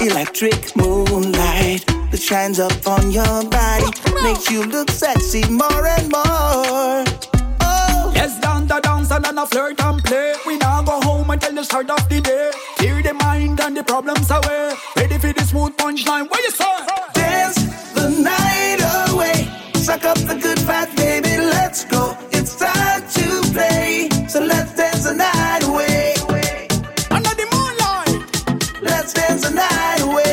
Electric moonlight that shines up on your body makes you look sexy more and more. Oh. Let's dance the dance and then a flirt and play. We now go home until the start of the day. Clear the mind and the problems away. Ready for the smooth punchline. What you say? Dance the night away. Suck up the good vibes, baby. Let's go. Dance the night away.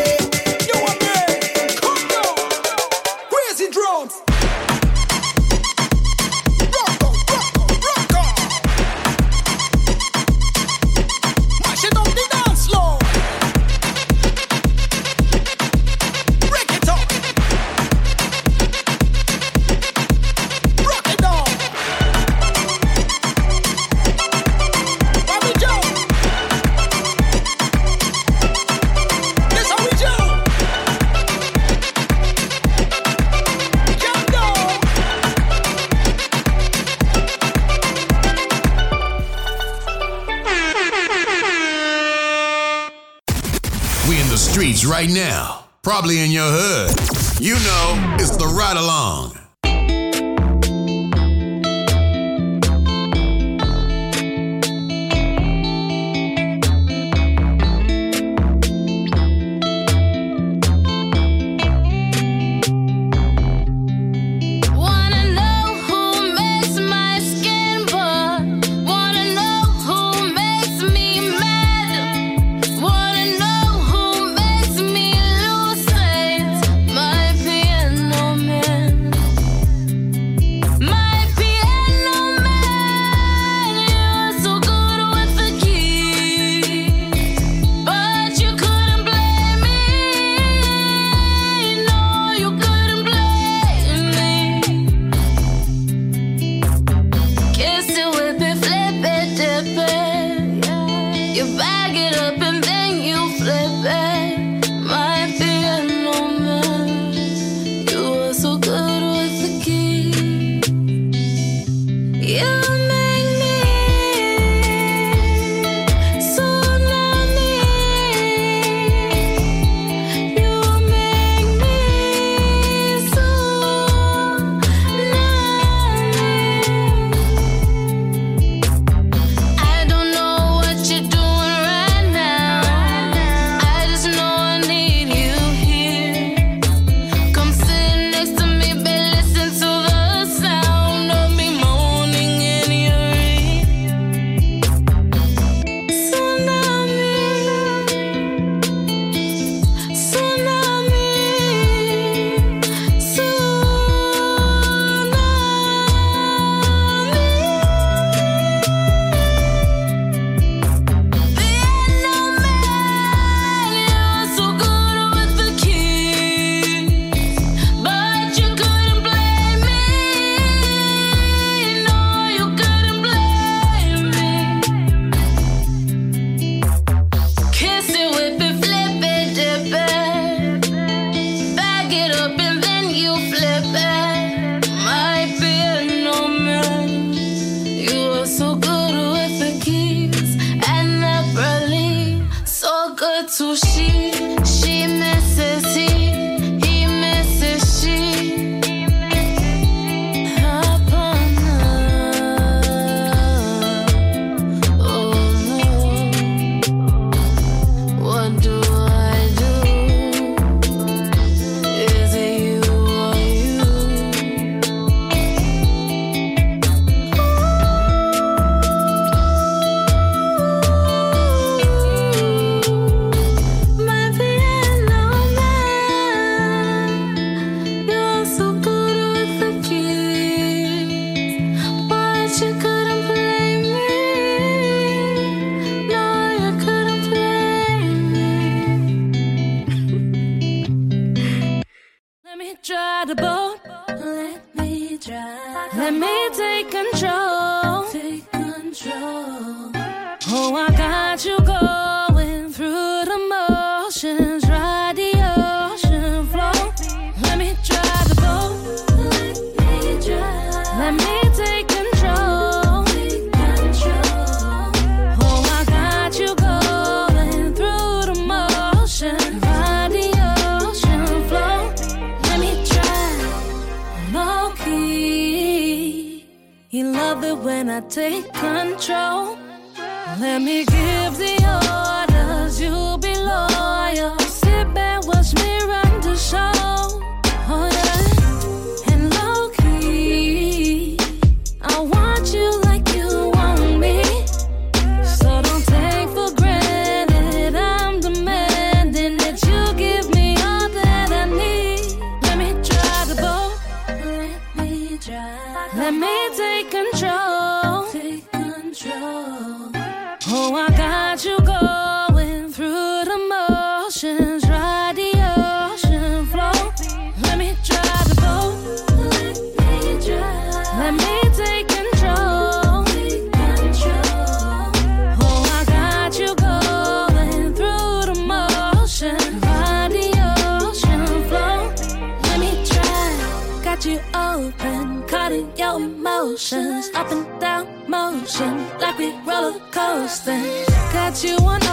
Right now, probably in your hood. You know, it's the ride along. Roller coasting. Got you on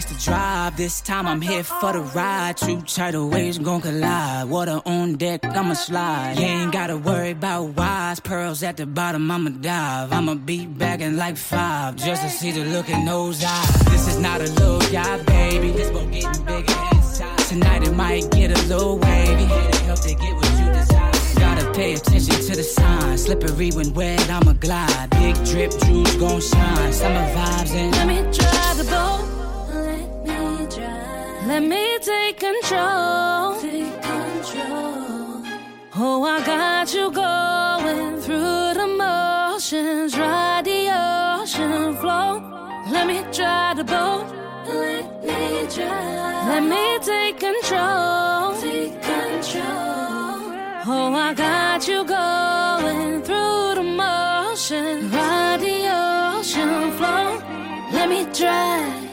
likes to drive. This time I'm here for the ride. Two tidal waves gon' collide. Water on deck, I'ma slide. You ain't gotta worry about wise pearls at the bottom. I'ma dive. I'ma be back in like five just to see the look in those eyes. This is not a little guy, baby. This boat getting bigger inside. Tonight it might get a little wavy. Here to help to get what you desire. Gotta pay attention to the signs. Slippery when wet, I'ma glide. Big drip, jewels gon' shine. Summer vibes and Let me try the boat. Let me try. Let me take control. Take control. Oh, I got you going through the motions, ride the ocean flow. Let me try the boat. Let me try. Let me take control. Take control. Oh, I got you going through the motions, ride the ocean flow. Let me try.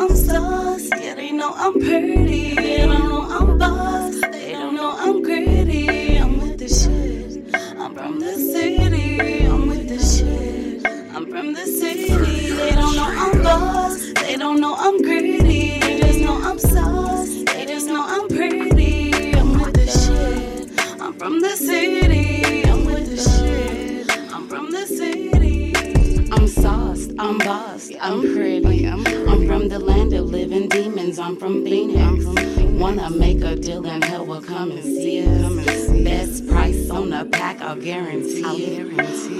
I'm sauce. Yeah, they know I'm pretty. They don't know I'm boss. They don't know I'm gritty. I'm with the shit. I'm from the city. I'm with the shit. I'm from the city. They don't know I'm boss. They don't know I'm gritty. They just know I'm sauce. They just know I'm pretty. I'm with the shit. I'm from the city. I'm with the shit. I'm from the city. I'm sauced, I'm bossed, I'm pretty. I'm, from the land of living demons. I'm from Phoenix. Wanna make a deal and hell will come and see us. Best price on the a pack, I'll guarantee it.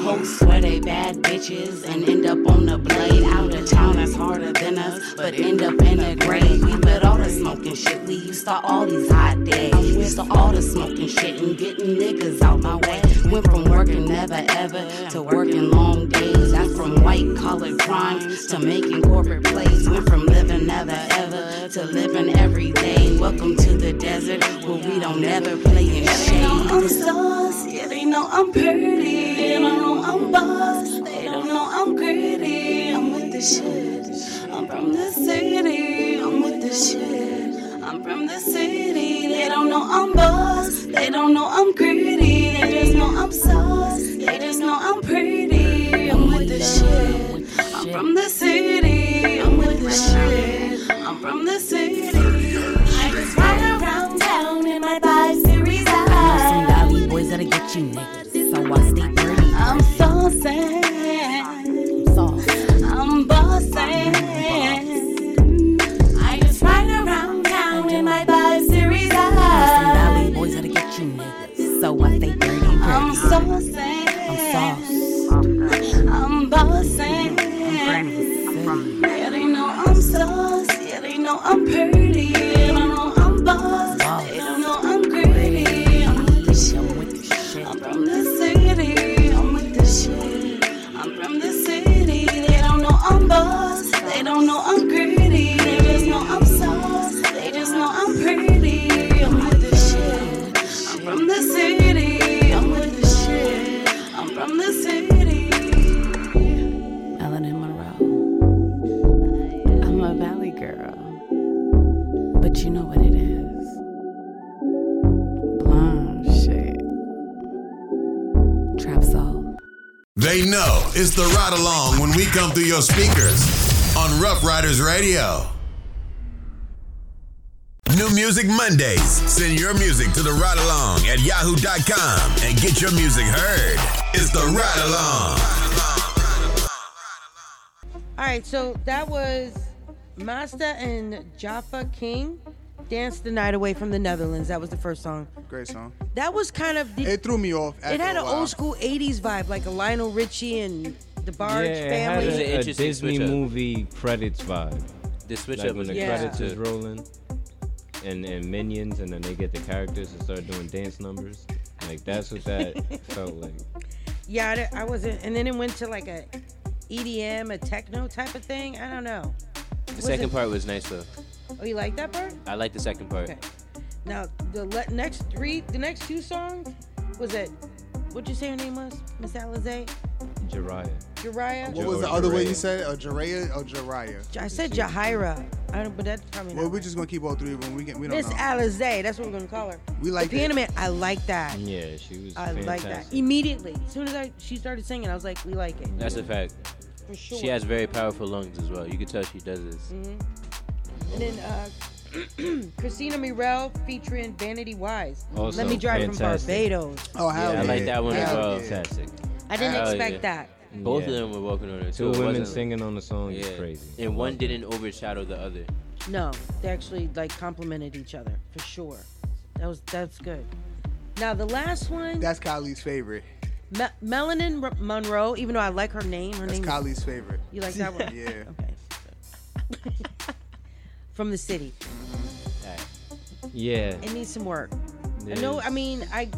Hoes swear they bad bitches and end up on the blade. Out of town, that's harder than us, but end up in a grave. We with all the smoking shit, we used to all these hot days. Used to all the smoking shit and getting niggas out my way. Went from working never ever to working long days. That's from white collar crimes to making corporate plays. Went from living never ever to living every day. Welcome to the desert where we don't ever play in They know I'm sauce, yeah, they know I'm pretty. They don't know I'm boss, they don't know I'm gritty. I'm with the shit. I'm from the city, I'm with the shit. I'm from the city, they don't know I'm boss, they don't know I'm gritty. They just know I'm sauce, they just know I'm pretty. Come through your speakers on Rough Riders Radio. New Music Mondays. Send your music to the ride along at yahoo.com and get your music heard. It's the ride along. All right, so that was Masta and Jaffa King. Dance the Night Away from the Netherlands. That was the first song. Great song. That was kind of. The, It threw me off. it had an old school 80s vibe, like a Lionel Richie and the Barge yeah, it had family. a, a Disney movie credits vibe. The switch like up when was the Yeah. credits is rolling, and and minions, and then they get the characters and start doing dance numbers. Like that's what that felt like. Yeah, I I wasn't. And then it went to like a EDM, a techno type of thing. I don't know. The Was second it- part was nice though. Oh, you like that part? I like the second part. Okay. Now the le- next three, the next two songs was it? What'd you say her name was? Miss Alizé? Jiraiya. Jariah? What was the other way you said? it? A Jiraiya or Jiraiya? I said Jahira. I don't, but that's probably Well, not. we're just gonna keep all three of them. We can. We don't Miss know. Alizé. That's what we're gonna call her. We like the Piano Man. I like that. Yeah, she was. I like that immediately. As soon as I she started singing, I was like, we like it. That's a fact. For sure. She has very powerful lungs as well. You can tell she does this. hmm And then uh, Kristina Murrell featuring Vanity Wyze. Also Let me drive fantastic. from Barbados. Oh, hell I like that one as Hell well. Fantastic. I didn't Hell expect yeah. that. Both Yeah. of them were walking on it. Two so it women singing on the song is crazy. And one didn't overshadow the other. No, they actually like complimented each other for sure. That was that's good. Now the last one, That's Kylie's favorite. Me- Melanin R- Monroe. Even though I like her name, her That's name. Kylie's favorite. You like that one? yeah. Okay. From the city. Yeah. It needs some work. I know. is. I mean, I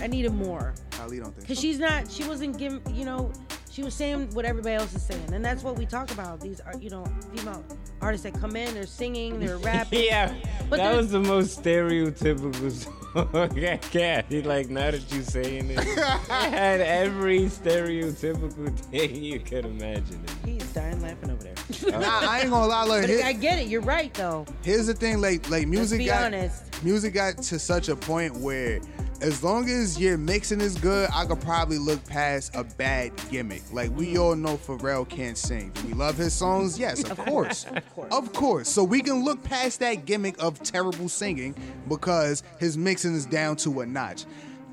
I needed more Kylie don't think. because she's not. She wasn't giving. You know, she was saying what everybody else is saying, and that's what we talk about. These are you know female artists that come in, they're singing, they're rapping. yeah, But that was the most stereotypical song. I can't. Like now that you're saying it, it had every stereotypical thing you could imagine. He's dying laughing over there. Nah, I ain't gonna lie. Like, But here- I get it. You're right though. Here's the thing, like like music be got honest. music got to such a point where as long as your mixing is good, I could probably look past a bad gimmick. Like we all know Pharrell can't sing. Do we love his songs? Yes, of course. Of course. So we can look past that gimmick of terrible singing because his mixing is down to a notch.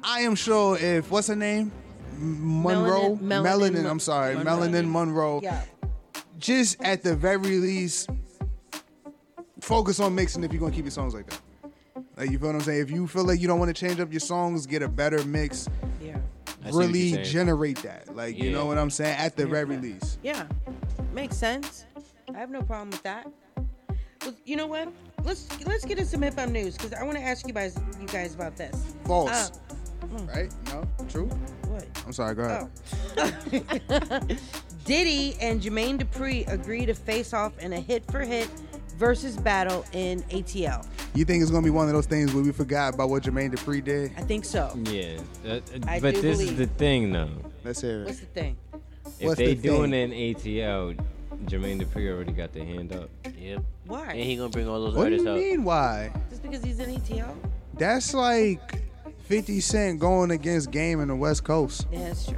I am sure if what's her name? Monroe? Melanin- Melanin Melanin, I'm sorry. Monroe. Melanin Monroe. Yeah. Just at the very least, focus on mixing if you're gonna keep your songs like that. Like you feel what I'm saying? If you feel like you don't want to change up your songs, get a better mix. I see what really generate that. Like you know what I'm saying? At the very least. Yeah, makes sense. I have no problem with that. But you know what? Let's let's get into some hip hop news because I want to ask you guys you guys about this. False. Uh, Right? No? True? What? I'm sorry, go ahead. Diddy and Jermaine Dupri agree to face off in a hit for hit versus battle in ATL. You think it's gonna be one of those things where we forgot about what Jermaine Dupri did? I think so. Yeah, uh, uh, I but do this believe. is the thing though. Let's hear it. What's the thing? If What's they the doing thing? it in ATL, Jermaine Dupri already got the hand up. Yep. Why? And he gonna bring all those What do artists you out. mean why? Just because he's in ATL? That's like 50 Cent going against Game in the West Coast. Yeah, that's true.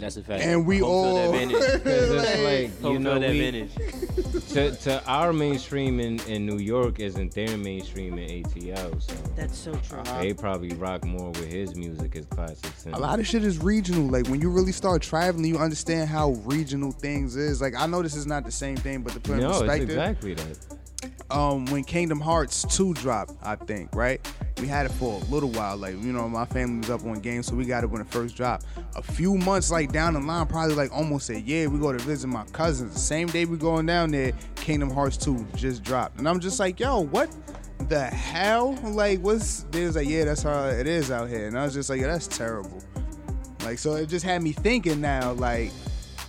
That's a fact. And we Home field all- advantage. Because like Home you know field we, advantage. to to our mainstream in, in New York isn't their mainstream in ATL. So That's so true. they uh-huh. probably rock more with his music, his classics. A lot of shit is regional. Like when you really start traveling, you understand how regional things is. Like I know this is not the same thing, but to put in no, it's exactly that. Um, when Kingdom Hearts 2 dropped, I think, right? We had it for a little while. Like, you know, my family was up on games, so we got it when it first dropped. A few months, like, down the line, probably like almost a year, we go to visit my cousins. The same day we going down there, Kingdom Hearts 2 just dropped. And I'm just like, yo, what the hell? Like, what's, they was like, yeah, that's how it is out here. And I was just like, yeah, that's terrible. Like, so it just had me thinking now, like,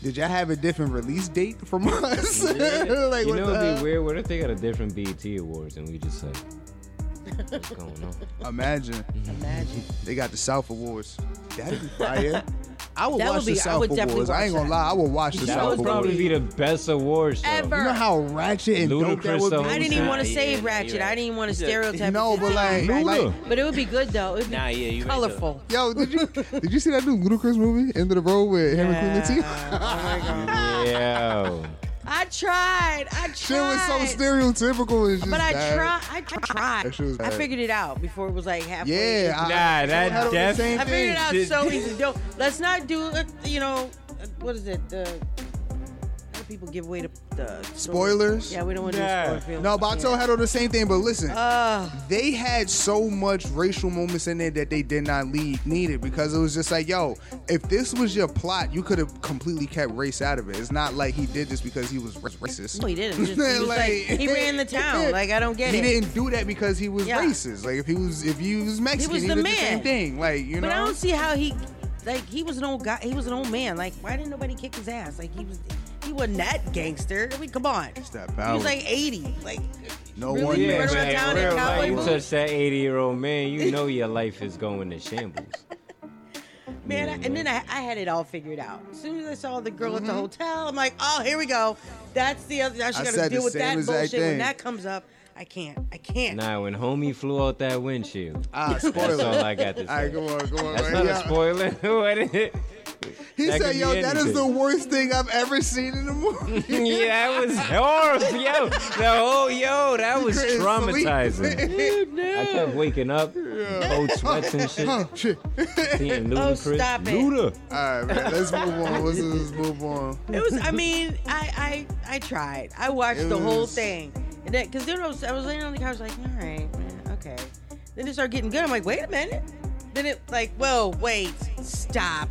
did y'all have a different release date from us? like, you what know, it'd be weird. What if they got a different BET awards and we just like, what's going on? Imagine. Imagine. They got the South Awards. That'd be fire. I would That watch would be- the I South would Awards. I ain't gonna that. lie. I would watch the That South would probably Awards. be the best awards show. Ever. You know how ratchet and dope that would be. I didn't even want to Nah, say yeah, ratchet. you're right. I didn't even want to stereotype. No, but like, like, but it would be good though. It'd be Nah, yeah, you right, colorful. yo, did you did you see that new Ludacris movie, End of the Road with him and Queen Latifah? oh my god. Yeah. I tried. I tried. Shit was so stereotypical. It's just But I bad. tried. I tried. That shit was I bad. figured it out before it was like halfway. Yeah. I, Nah, that I had the I figured it out so easy. Yo, let's not do. uh, You know, uh, what is it? The how people give away the, the Spoilers? Yeah, we don't want to Nah. do spoilers. No, but I told Hedo the same thing. But listen, Uh, they had so much racial moments in there that they did not lead, need it because it was just like, yo, if this was your plot, you could have completely kept race out of it. It's not like he did this because he was racist. no, he didn't. Just, he, was like, he ran the town. Like I don't get he it. He didn't do that because he was Yeah. racist. Like if he was if he was Mexican, was he the did man. the same thing. Like you know. but I don't see how he, like, he was an old guy. He was an old man. Like, why didn't nobody kick his ass? Like, he was, he wasn't that gangster. I mean, come on. it's that He was like 80. Like, no really? one You man. run around man, town in real, cowboy like, you boots? touch that 80 year old man, you know your life is going to shambles. man, I, and then I, I had it all figured out. As soon as I saw the girl at the hotel, I'm like, oh, here we go. That's the other. Now she Mm-hmm. Got to deal with that exact bullshit when that comes up. I can't. I can't. Nah, when homie flew out that windshield. Ah, spoiler. That's all I got to say. All right, come on, go on. That's right, not yeah. a spoiler. What is it? He That said, could "Yo, be that is the worst thing I've ever seen in a movie." yeah, that was horrible. Yo, the whole yo, that was couldn't traumatizing. sleep. I kept waking up, cold sweats and shit. Huh, shit. Seeing Oh, Ludacris. stop it. Luda. All right, man. Let's move on. Let's, let's move on. It was. I mean, I I I tried. I watched It the whole thing, and because then I was I was laying on the couch like, all right, man, okay. Then it started getting good. I'm like, wait a minute. Then it like, whoa, wait, stop.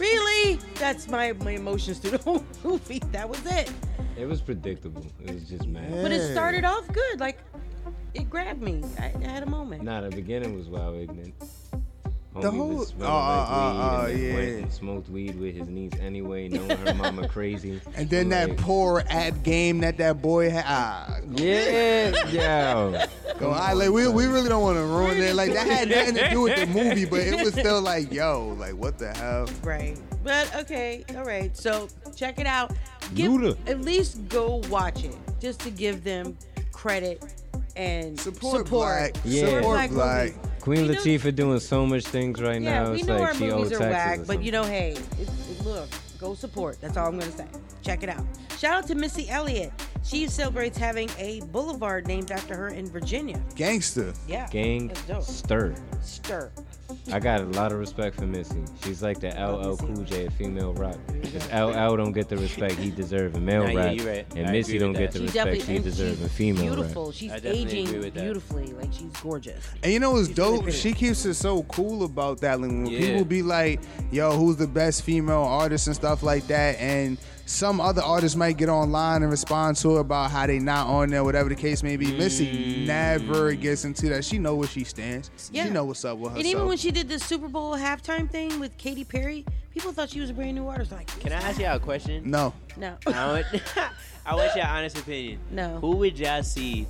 Really? That's my my emotions through the whole movie. That was it. It was predictable. It was just mad. But it started off good. Like it grabbed me. I, I had a moment. Nah, the beginning was wild ignorant. The whole- was smelling oh, like oh, weed oh, and went yeah. smoked weed with his niece anyway, knowing her mama crazy. And then that Like, poor ad game that that boy had. Ah, Yeah, yo. go, I, like we, we really don't want to ruin it. Like that had nothing to do with the movie, but it was still like, yo, like what the hell? Right. But okay, all right. So check it out. Give, Luda. At least go watch it, just to give them credit and Support, support. black. Yeah. Support Black black. Movies. Queen We know- Latifah doing so much things right Yeah, now. we It's know like our she movies owed are taxes whack, but you know, hey, it, it- look, go support. That's all I'm gonna say. Check it out. Shout out to Missy Elliott. She celebrates having a boulevard named after her in Virginia. Gangster. Yeah, Gang that's dope. stir. Stir. I got a lot of respect for Missy. She's like the LL Cool J of female rap. Because LL don't get the respect he deserves in male Nah, rap, you right. and I Missy don't with get that. the She's respect definitely she and deserves she's in female beautiful. rap. She's I definitely aging agree with that. beautifully. Like she's gorgeous. And you know what's She's really dope? pretty. she keeps it so cool about that. Like when Yeah. people be like, "Yo, who's the best female artist?" and stuff like that, and some other artists might get online and respond to it about how they not on there, whatever the case may be. Mm. Missy never gets into that. She know where she stands. Yeah. She know what's up with her. And even when she did the Super Bowl halftime thing with Katy Perry, people thought she was a brand new artist. Like, Can I ask y'all a question? no, no, I want, I want your honest opinion. No. Who would y'all see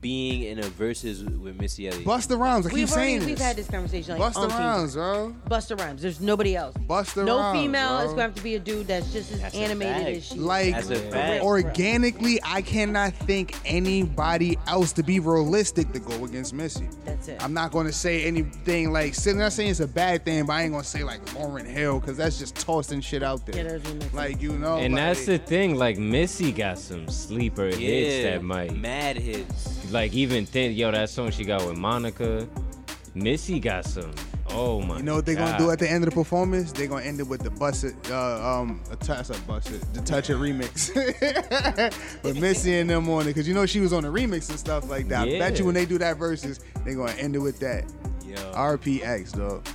being in a versus with Missy Elliott? Busta Rhymes. I keep we've saying already, we've this. had this conversation. Like, Busta umpteen Rhymes, times. bro. Busta Rhymes. There's nobody else. Busta no Rhymes, female bro. is going to have to be a dude that's just as That's a animated fact. as she. Like That's a fact. organically, I cannot think anybody else to be realistic to go against Missy. That's it. I'm not going to say anything like. I'm not saying it's a bad thing, but I ain't going to say like Lauryn Hill because that's just tossing shit out Yeah, there. there's a mix. Like you know, And like, that's the thing, like Missy got some sleeper hits that might, mad hits. Like even thin, yo, that song she got with Monica. Missy got some. Oh my. You know what they're gonna do at the end of the performance? They're gonna end it with the bust it, uh, um, a touch, a bust it, the touch it remix. but Missy and them on it, cause you know she was on the remix and stuff like that. I bet you when they do that verses, they're gonna end it with that. Yo. RPX, dog.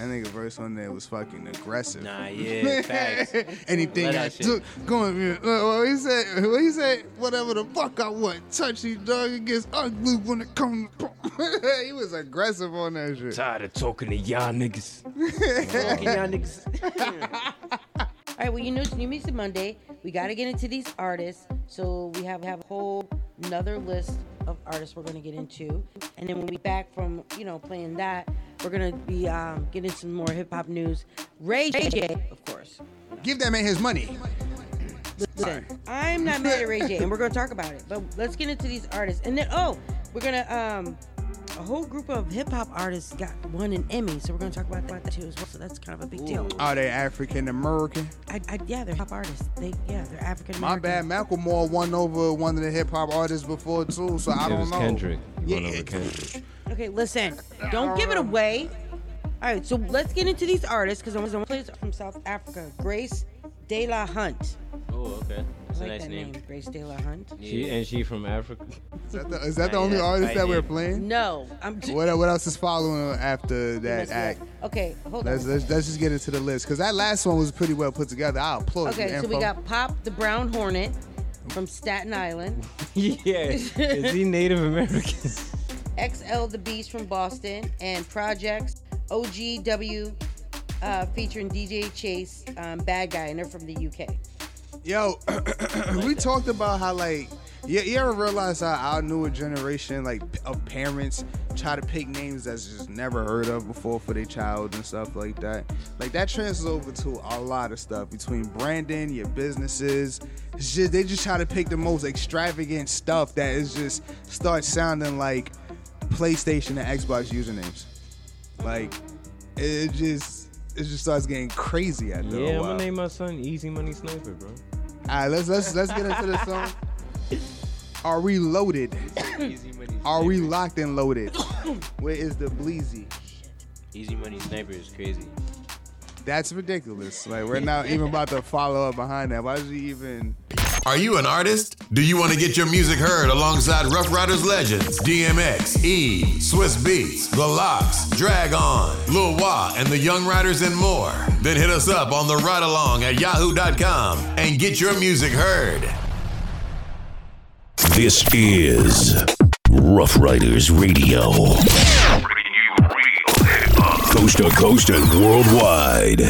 That nigga verse on there was fucking aggressive. Nah, yeah, facts. Anything Love I that shit. took, going. Uh, what he said? What he said? Whatever the fuck I want. Touch these dog. It gets ugly when it comes. he was aggressive on that shit. Tired of talking to y'all niggas. Fucking y'all niggas. All right, well, you know, it's New Music Monday. We got to get into these artists. So we have, have a whole another list of artists we're going to get into. And then when we back from, you know, playing that, we're going to be um, getting some more hip hop news. Ray J, of course. Give that man his money. Listen, I'm not mad at Ray J, and we're going to talk about it. But let's get into these artists. And then, oh, we're going to, um, a whole group of hip hop artists got won an Emmy. So we're going to talk about that too as well. So that's kind of a big deal. Are they African American? I, I, yeah, they're hip hop artists. They, yeah, they're African American. My American. bad. Macklemore won over one of the hip hop artists before too, so I it don't was know. Kendrick. He won Yeah. over Kendrick. Okay, listen. Don't give it away. All right, so let's get into these artists because I'm going to play from South Africa. Grace De La Hunt. Oh, okay. I That's a like nice that name. name. Grace De La Hunt. She and she from Africa. Is that the, is that the Nah, only yeah, artist right that we're there. playing? No, I'm just. What what else is following after that act? Okay, hold Let's, on. let's let's just get into the list because that last one was pretty well put together. I applaud you. Okay, so we Info. got Pop the Brown Hornet from Staten Island, yeah. Is he Native American? XL the Beast from Boston, and Projects OGW uh, featuring DJ Chase, um, Bad Guy, and they're from the UK. Yo, we talked about how like you, you ever realize how our newer generation like of parents try to pick names that's just never heard of before for their child and stuff like that. Like that transfers over to a lot of stuff between branding, your businesses. It's just they just try to pick the most extravagant stuff that is just starts sounding like PlayStation and Xbox usernames. Like it just it just starts getting crazy after yeah, I'm gonna name my son Easy Money Sniper, bro. All right, let's let's let's get into the song. Are we loaded? Easy money. Are we locked and loaded? Where is the bleezy? Easy money sniper is crazy. That's ridiculous. Like we're not even about to follow up behind that. Why is he even? Are you an artist? Do you want to get your music heard alongside Ruff Ryders legends DMX, E, Swizz Beatz, The LOX, Drag On, Lil Wah, and the Young Riders and more? Then hit us up on the ride along at yahoo.com and get your music heard. This is Ruff Ryders Radio. Coast to coast and worldwide.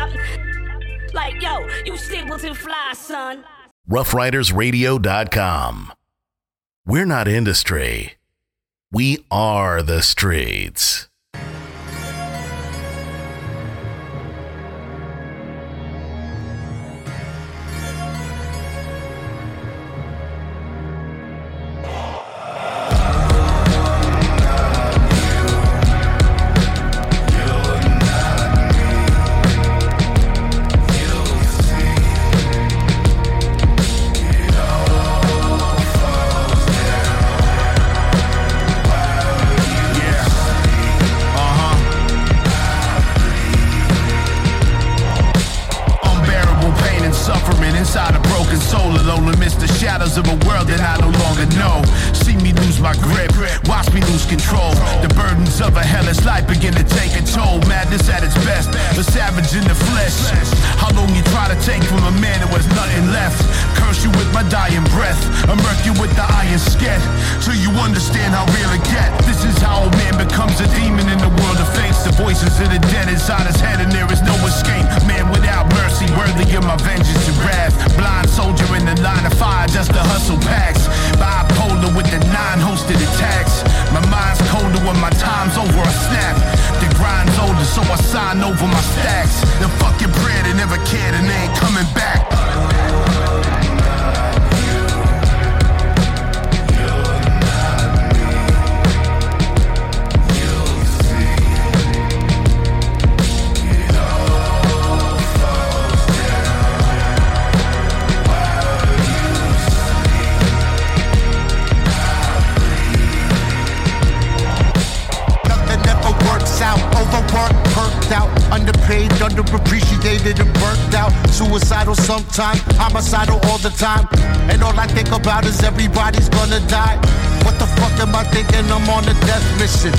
I'm like, yo, you Stapleton fly, son. RuffRydersRadio.com. We're not industry. We are the streets. world that I no longer know my grip. Watch me lose control. The burdens of a hellish life begin to take a toll. Madness at its best, the savage in the flesh. How long you try to take from a man who has nothing left? Curse you with my dying breath, immerse you with the iron sket. Till you understand how real it get. This is how a man becomes a demon in the world of fakes. The voices of the dead inside his head, and there is no escape. Man without mercy, worthy of my vengeance and wrath. Blind soldier in the line of fire, just to hustle packs with the nine hosted attacks. My mind's colder when my time's over a snap. The grind's older, so I sign over my stacks. The fucking bread, they never cared and they ain't coming back. stressed out, underpaid, underappreciated, and burnt out. Suicidal sometimes, homicidal all the time. And all I think about is everybody's gonna die. What the fuck am I thinking? I'm on a death mission.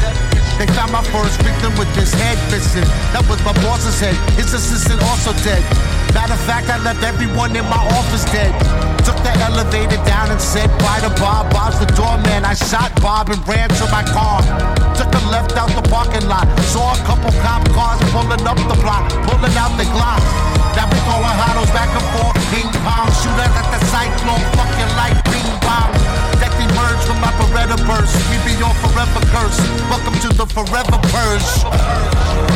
They found my first victim with his head missing. That was my boss's head. His assistant also dead. Matter of fact, I left everyone in my office dead. Took the elevator down and said bye to Bob. Bob's the doorman. I shot Bob and ran to my car. Took a left out the parking lot. Saw a couple cop cars pulling up the block, pulling out the Glock. Now we throwing hollows back and forth, ping pong. Shooters at the cyclone, fucking like ping pong. That emerged from my Beretta burst. We be your forever curse. Welcome to the forever purge.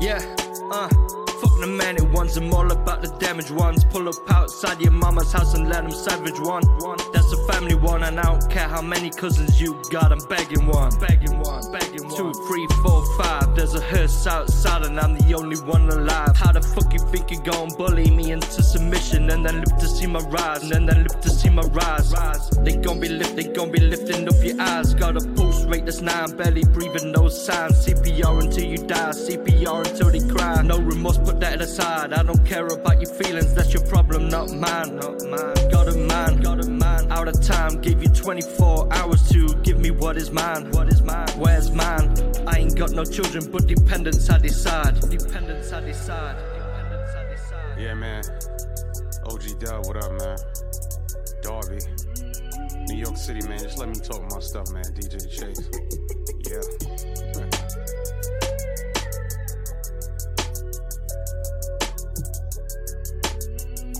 Yeah, uh, fuck the manic ones, I'm all about the damaged ones. Pull up outside your mama's house and let them savage one. That's a family one, and I don't care how many cousins you got, I'm begging one. Begging one, begging one. Two, three, four, five. There's a hearse outside, and I'm the only one alive. How the fuck you think you're gonna bully me into submission and then live to see my rise, and then, live to see my rise? They gon' be lift, they gon' be lifting up your eyes. Got a pulse rate that's nine, barely breathing, no signs. CPR until you die, CPR until they cry. No remorse, put that aside. I don't care about your feelings, that's your problem, not mine. Not mine. Got a man, got a man. Out of time, gave you 24 hours to give me what is mine. What is mine? Where's mine? I ain't got no children, but dependents I decide. Dependents I decide. Yeah, man. OG Dub, what up, man? New York City, man. Just let me talk my stuff, man. DJ Chase. Yeah.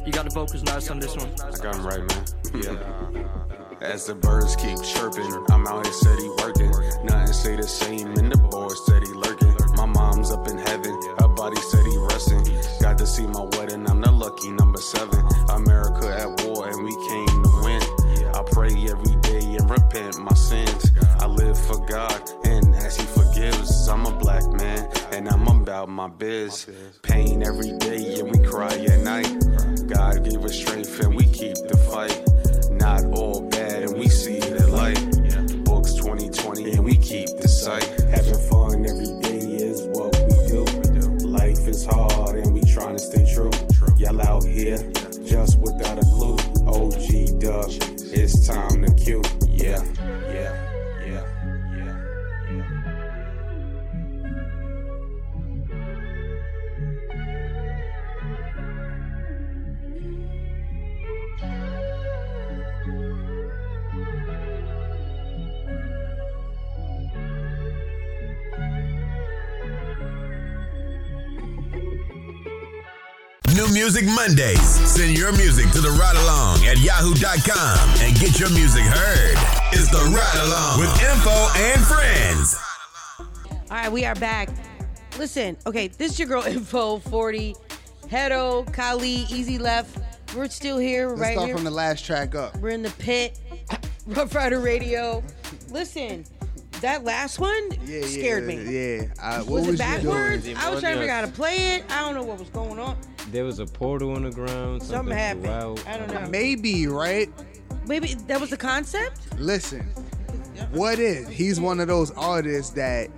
You got the vocals nice on this one. I got him right, man. Yeah. As the birds keep chirping, I'm out here steady working. Nothing stay the same, and the boys steady lurking. My mom's up in heaven, her body steady resting. Got to see my wedding, I'm the lucky number seven. America at war, and we came my sins. I live for God, and as He forgives, I'm a black man, and I'm about my biz. Pain every day, and we cry at night. God gave us strength, and we keep the fight. Not all bad, and we see the light. Books 2020, and we keep the sight. Having fun every day is what we do. Life is hard, and we trying to stay true. Y'all out here just without a clue. OG Dub, it's time to cue. New Music Mondays. Send your music to the ride along at yahoo.com and get your music heard. It's the ride along with info and friends. All right, we are back. Listen, okay, this is your girl Info 40, Hedo, Kali, Easy Left. We're still here, Let's right start here. from the last track up. We're in the pit, Ruff Ryder Radio. Listen, that last one Yeah, scared yeah, me. Yeah. I, what was, was, it backwards? I was trying to figure out how to play it. I don't know what was going on. There was a portal on the ground. Something Something, happened. flew out. I don't know. Maybe, right? Maybe that was the concept. Listen, what if he's one of those artists that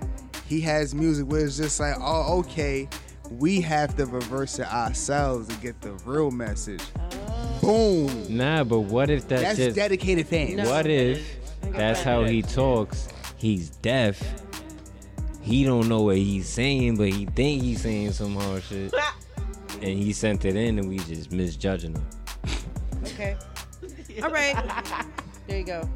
he has music where it's just like, oh, okay, we have to reverse it ourselves to get the real message. Oh. Boom. Nah, but what if that's, That's just dedicated fans. What if that's how he talks? He's deaf. He don't know what he's saying, but he think he's saying some hard shit. And he sent it in, and we just misjudging him. Okay. All right. There you go.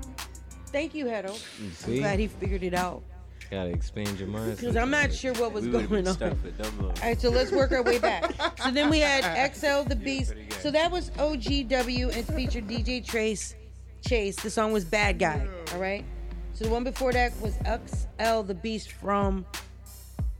Thank you, Hedo. I'm see? glad he figured it out. Gotta expand your mind. Because I'm not sure what was We would've going been on. stuck for Dumbo. All right, so let's work our way back. So then we had XL the Beast. So that was OGW and featured DJ Trace Chase. The song was Bad Guy. All right. So the one before that was XL the Beast from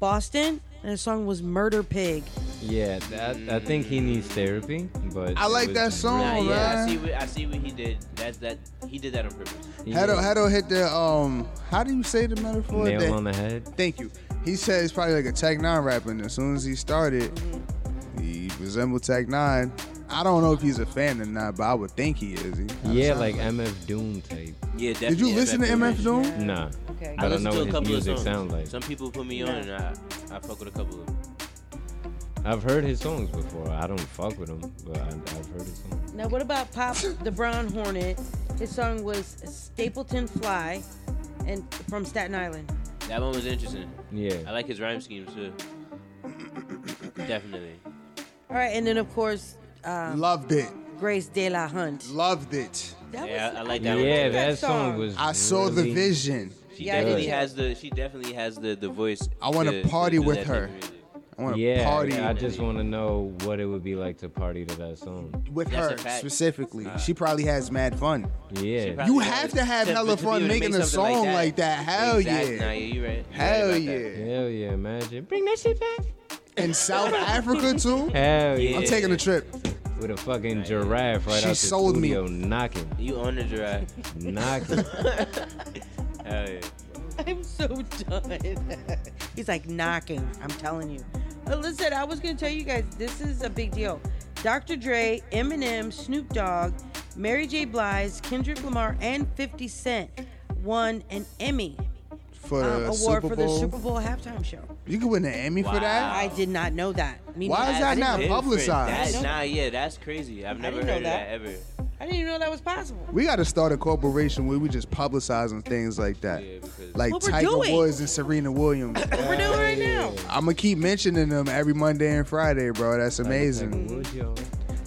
Boston, and the song was Murder Pig. Yeah, that, I think he needs therapy, but I like it that song, Nah, really- yeah, I man. see. What, I see what he did. That's that. He did that on purpose. Hedo, Hedo hit the um. How do you say the metaphor? Nail That- on the head. Thank you. He said he's probably like a Tech N9ne rapper, and as soon as he started, Mm-hmm. he resembled Tech N9ne. I don't know if he's a fan or not, but I would think he is. He kinda Yeah, sound like MF Doom type. Yeah, definitely. Did you definitely listen to MF Doom? Nah. Okay. I don't listened know to what his couple music of songs. sound like. Some people put me on, and I, I fuck with a couple of them. I've heard his songs before. I don't fuck with him, but I, I've heard his songs. Now, what about Pop the Brown Hornet? His song was Stapleton Fly, and from Staten Island. That one was interesting. Yeah. I like his rhyme schemes too. Definitely. All right, and then of course, um, loved it. Grace De La Hunt. Loved it. That yeah, was, I like that one. Yeah, too. that song was. I saw the vision. She Yeah, definitely has the. She definitely has the the voice. I want to- to party with her. of music. I want to Yeah, party I just want to know what it would be like to party to that song. with That's her fact. specifically. She probably has mad fun. Yeah. You have to have To- hella to fun making a song like that. Hell Exactly. yeah. Nah, you right. You Hell right about that. yeah. Hell yeah, imagine. Bring that shit back. In South Africa too. Hell yeah. I'm taking a trip. With a fucking giraffe right She out the sold me. knocking. You on the giraffe. Knocking. Hell yeah. I'm so done. He's like knocking. I'm telling you. But listen, I was gonna tell you guys this is a big deal. Dr. Dre, Eminem, Snoop Dogg, Mary J. Blige, Kendrick Lamar, and 50 Cent won an Emmy For um, the award Super for the Bowl. Super Bowl halftime show. You could win an Emmy for that. I did not know that. Me Why is neither. that I didn't not know. Different. publicized? That, nah, yeah, that's crazy. I've never didn't know heard of that. that ever. I didn't even know that was possible. We got to start a corporation where we just publicizing things like that, Yeah, because like What we're Tiger doing. Woods and Serena Williams. What we're doing right now. I'm gonna keep mentioning them every Monday and Friday, bro. That's amazing. Would yo?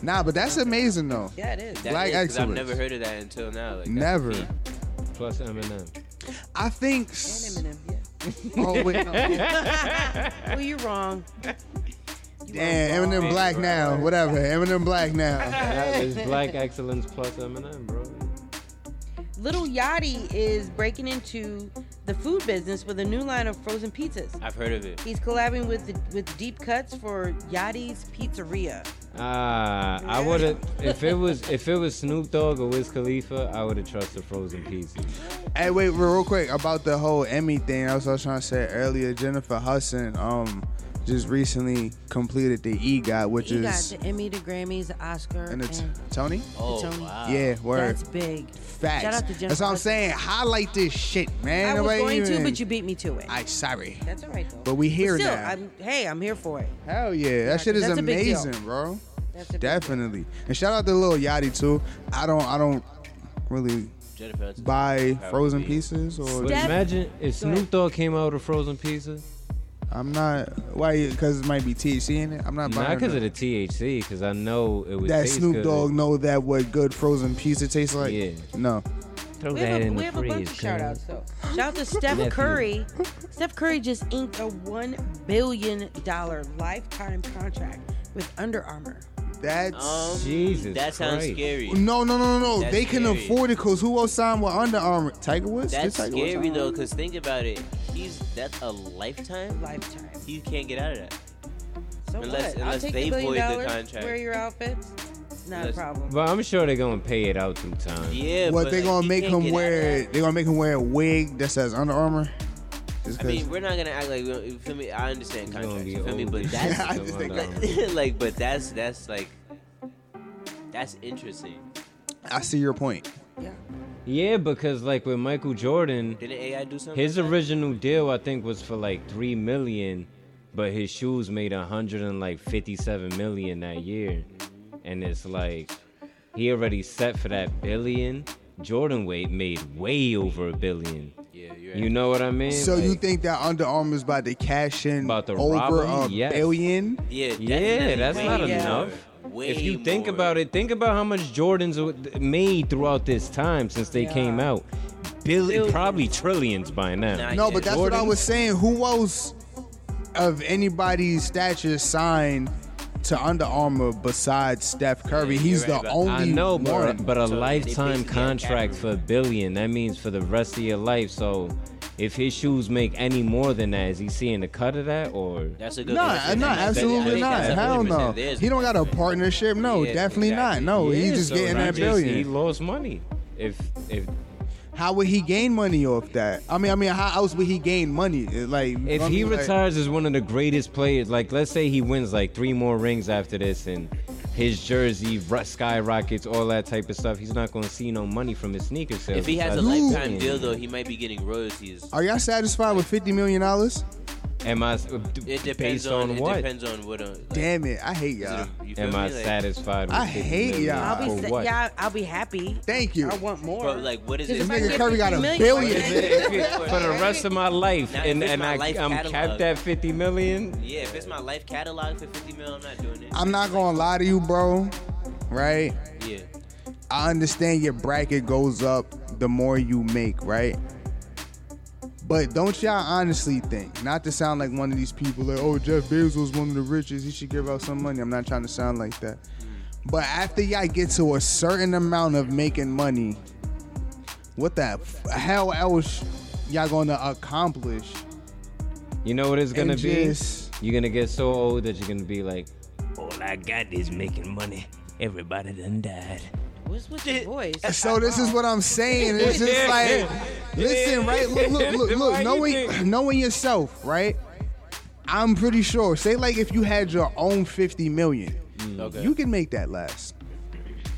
Nah, but that's amazing though. Yeah, it is. That Black is, 'cause excellence. I've never heard of that until now. Like, that's Never. deep. Plus Eminem. I think. And s- Eminem, yeah. Oh wait, no. well, you're wrong. You Damn, are wrong. Eminem Black now. Whatever. Eminem Black now. That is Black Excellence plus Eminem, bro. Little Yachty is breaking into the food business with a new line of frozen pizzas. I've heard of it. He's collabing with with Deep Cuts for Yachty's Pizzeria. Ah, I would have if it was if it was Snoop Dogg or Wiz Khalifa, I would have trusted frozen pieces. Hey, wait, real quick about the whole Emmy thing. I was also trying to say earlier. Jennifer Hudson, um, just recently completed the EGOT, which He is got the Emmy, the Grammys, the Oscar, and and, the t- Tony. Oh, Tony. wow. Yeah, word. That's big. Facts. Shout out to Jennifer That's what I'm saying. Highlight this shit, man. I was Nobody going to, but you beat me to it. I sorry. That's all right though. But we here still, now. I'm, hey, I'm here for it. Hell yeah, that shit is that's a big deal. amazing, bro. That's a Definitely. And shout out to Lil Yachty too. I don't, I don't really buy frozen pieces or. But Steph- imagine if Go. Snoop Dogg came out with a frozen pizza. I'm not. Why? Because it might be THC in it. I'm not buying. Not because of the THC, because I know it would that taste Snoop. Dogg know that what good frozen pizza tastes like. Yeah. No. Throw We that have, a, in we the have a bunch of shout outs though. Shout out to Steph Curry. Steph Curry just inked a one billion dollar lifetime contract with Under Armour. That's. Um, Jesus That sounds Christ. scary. no, no, no, no, no. They can scary. afford it because who else signed with Under Armour? Tiger Woods. That's Tiger scary sign? though, cause think about it. He's that's a lifetime. Lifetime. He can't get out of that. So Unless- what? I'll unless take they the void the contract. Wear your outfits. Not a problem. But I'm sure they're gonna pay it out sometime. Yeah, What they like, gonna make can't him get out of wear? that. They gonna make him wear a wig that says Under Armour. Just I 'cause- mean, we're not gonna act like we don't- you feel me. I understand contracts. be You feel me? But that's just think like, like, but that's that's like that's interesting. I see your point. Yeah. Yeah, because like with Michael Jordan, Didn't AI do something? his like that? original deal I think was for like three million, but his shoes made a hundred and like fifty-seven million that year, and it's like he already set for that billion. Jordan weight made way over a billion. Yeah, you're You know what I mean? So Like, you think that Under Armour is about to cash in About the over rob a? Yes. billion? Yeah, Yeah, that's not more. enough. Way if you think more. about it, think about how much Jordans made throughout this time since they came out. Billion, probably trillions by now. No, but that's what I was saying. Who else of anybody's stature signed to Under Armour besides Steph Curry? He's the only I know, one. but, but a lifetime contract for a billion. That means for the rest of your life. So, if his shoes make any more than that, is he seeing the cut of that, or That's a Nah, nah, absolutely not. Hell no. He don't got a partnership. No, Yeah, definitely exactly. not. No, Yeah, he's just so getting that billion. He lost money. If if How would he gain money off that? I mean, I mean, how else would he gain money? Like, if he like- retires as one of the greatest players, like let's say he wins like three more rings after this, and his jersey skyrockets, all that type of stuff, he's not going to see no money from his sneaker sales. If he has a besides lifetime deal, though, he might be getting royalties. Are y'all satisfied with fifty million dollars? Am I? It depends based on, on it what? depends on what. Uh, Damn it, I hate y'all. you Am? I Like- satisfied? With I hate y'all. I'll be sa- what? yeah, I'll be happy. Thank you. I want more. But like, what is Just it? if I nigga Curry got a 50 million, billion. If it- if it- for the rest of my life, Now, and and my I, life I'm catalog- capped at 50 million. Yeah, if it's my life catalog for 50 mil, I'm not doing it. I'm not gonna lie to you, bro. Right? Yeah. I understand your bracket goes up the more you make, right? But don't y'all honestly think, not to sound like one of these people like, oh, Jeff Bezos was one of the richest, he should give out some money. I'm not trying to sound like that. But after y'all get to a certain amount of making money, what the f- hell else y'all gonna accomplish? You know what it's gonna And be? just- You're gonna get so old that you're gonna be like, all I got is making money. Everybody done died. What's with your voice? So this is what I'm saying. It's just like, listen, right? Look, look, look, look. Knowing, knowing yourself, right? I'm pretty sure. Say like if you had your own 50 million, Okay. you can make that last.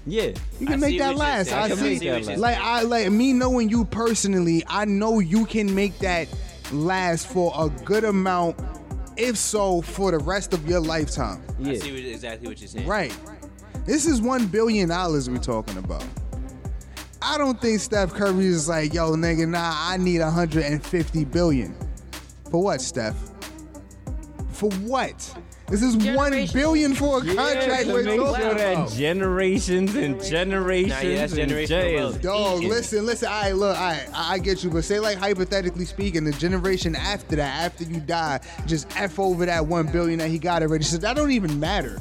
Yeah. You can I make that last. I I can see. make that last. Like I like me knowing you personally. I know you can make that last for a good amount. If so, for the rest of your lifetime. I see what, exactly what you're saying. Right. This is one billion dollars we're talking about. I don't think Steph Curry is like, yo, nigga, nah, I need 150 billion. For what, Steph? For what? This is one billion for a Yeah, contract to we're make talking sure that generations and generations Nah, yeah, that's and generational gen- wealth. Dog, listen, listen. All right, look, all right, I I get you, but say like hypothetically speaking, the generation after that, after you die, just f over that one billion that he got already. So that don't even matter.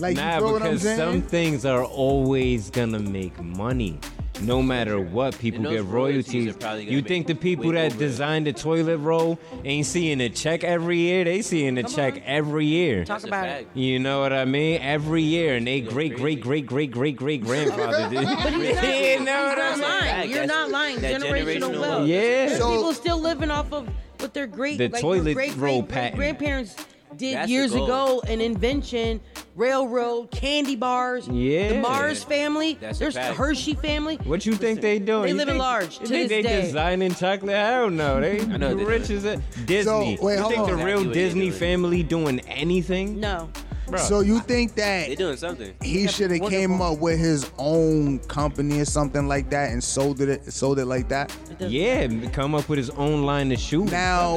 Like nah, you feel what I'm because saying? some things are always gonna make money. No matter what, people get royalties royalties. are probably gonna You think the people that over. designed the toilet roll ain't seeing a check every year? They seeing a check every year. Talk about it. You know what I mean? Every year, and they great, great, great, great, great, great grandfather did. But he's not, you know what I not mean? lying. You're not lying. Generational generational wealth. wealth. Yeah. So- people still living off of what their great, The like toilet great, roll great, great patent. grandparents did That's years ago. An invention, railroad, candy bars. Yeah. The Mars family. That's There's fact. Hershey family. What you think they doing? They You living think- large You to think this they day. designing chocolate? Hell no. They I know they rich do. as a Disney. wait, you think on. the real what Disney doing. family doing anything? No. Bro. So you think that They doing something. he should have came up with his own company or something like that and sold it sold it like that? yeah, come up with his own line of shoes. Now,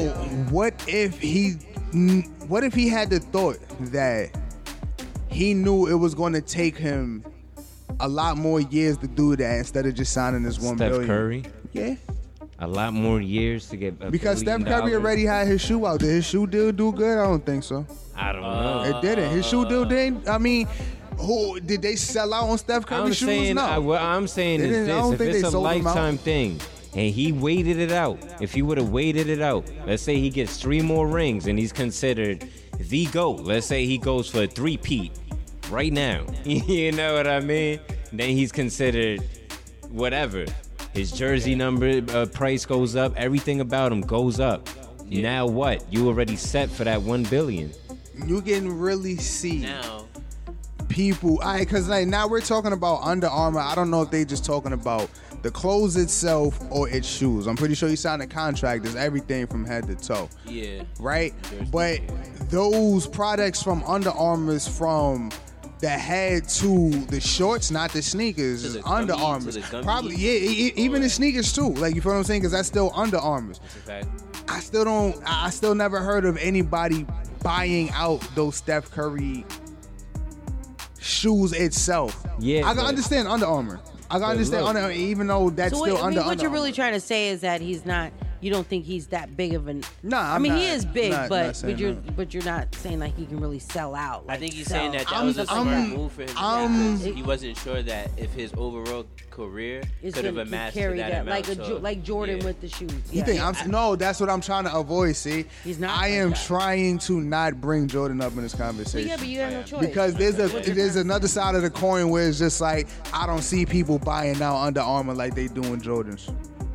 what if he what if he had the thought that he knew it was going to take him a lot more years to do that instead of just signing this one Steph billion? Curry, Yeah. a lot more years to get Because Steph Curry dollars. already had his shoe out. Did his shoe deal do good? I don't think so. I don't know. It didn't. His shoe deal didn't. I mean, who did they sell out on Steph Curry I'm shoes? saying, no. I, what I'm saying They is this: if it's a sold them out. lifetime thing, and he waited it out, if he would have waited it out, let's say he gets three more rings and he's considered the GOAT. Let's say he goes for a three-peat right now. you know what I mean? Then he's considered whatever. His jersey number uh, price goes up. Everything about him goes up. Now what? You already set for that one billion. you can really see Now, people. I because like now we're talking about Under Armour. I don't know if they just talking about the clothes itself or its shoes. I'm pretty sure you signed a contract. There's everything from head to toe. yeah. right? But those products from Under Armour's from that had to the shorts, not the sneakers, To the Under Armour. to the gummy Probably, yeah, e- e- even the sneakers too. Like you feel what I'm saying? Because that's still Under Armour. I still don't. I I still never heard of anybody buying out those Steph Curry shoes itself. Yeah, I can understand Under Armour. I can But understand look- Under even though that's so still wait, I under mean, what Under you're Armour. really trying to say is that he's not. You don't think he's that big of an. Nah, I I'm mean he is big, not- but not but you're that. but you're not saying like he can really sell out. I think he's sell. saying that that I'm- was a I'm- smart move for him to I'm- take he wasn't sure that if his overall career Is could have gonna amassed to that, that, amount. like a so, like Jordan yeah. with the shoes. You think I'm no? That's what I'm trying to avoid. See, He's not I am that. trying to not bring Jordan up in this But conversation. yeah, but you have no oh, choice. because there's a there's another side of the coin where it's just like I don't see people buying now Under Armour like they doing Jordans.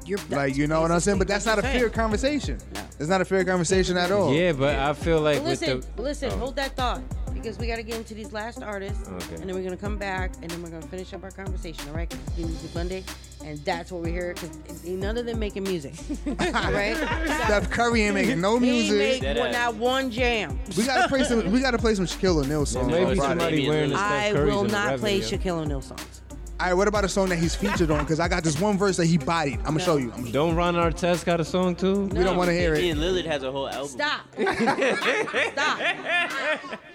You're, like you know what I'm saying, but that's not a fair conversation. It's not a fair conversation at all. Yeah, but I feel like But listen, the listen, oh. hold that thought because we got to get into these last artists, Okay. and then we're gonna come back, and then we're gonna finish up our conversation. All right? 'Cause it's Music Monday, and that's what we're here because none of them making music. all right? Steph Curry ain't making no He music. made one, not one jam. We gotta play some. We gotta play some Shaquille O'Neal songs. may on be Friday. somebody wearing a Steph I will not play revenue. Shaquille O'Neal songs. All right, what about a song that he's featured on? Because I got this one verse that he bodied. I'm gonna show you. I'm Don't Ron Artest got a song too? We don't want to hear He it. and Lillard has a whole album. Stop. Stop.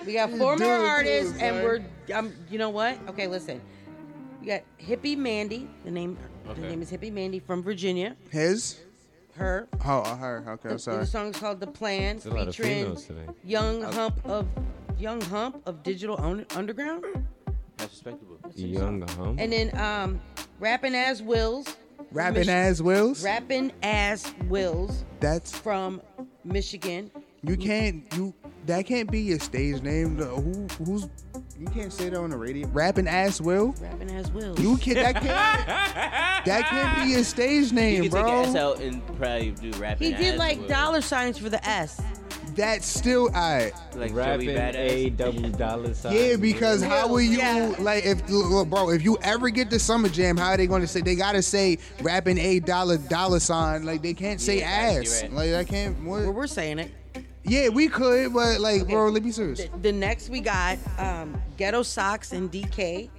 We got four more it, do it, artists, and son. we're. Um, you know what? Okay, listen. We got Hippie Mandy. The name. The Okay. name is Hippie Mandy from Virginia. His. Her. Oh, uh, her. Okay, The, sorry. the song is called "The Plan," There's a lot of featuring females today. Young Hump of Young Hump of Digital Un- Underground, That's respectable. Young Hum. and then um, Rapping As Wills. Rapping Mich- as Wills. Rapping As Wills That's from Michigan. you can't you that can't be your stage name. Who who's you can't say that on the radio. Rapping ass Will. Rapping As Wills. You can't. that can't that can't be your stage name, You name, can take bro. an S out and probably do rapping. He did as like well. dollar signs for the S. That's still I. like Joey Rapping Badass. a double dollar sign. Yeah, because how will you Yeah. like if look, bro? If you ever get to summer jam, how are they going to say? They gotta say rapping a dollar dollar sign. Like they can't say Yeah, actually, ass. right. Like I can't. What? Well, we're saying it. Yeah, we could, but like, bro, let me be serious. The, the next we got um, GhettoSocks and DK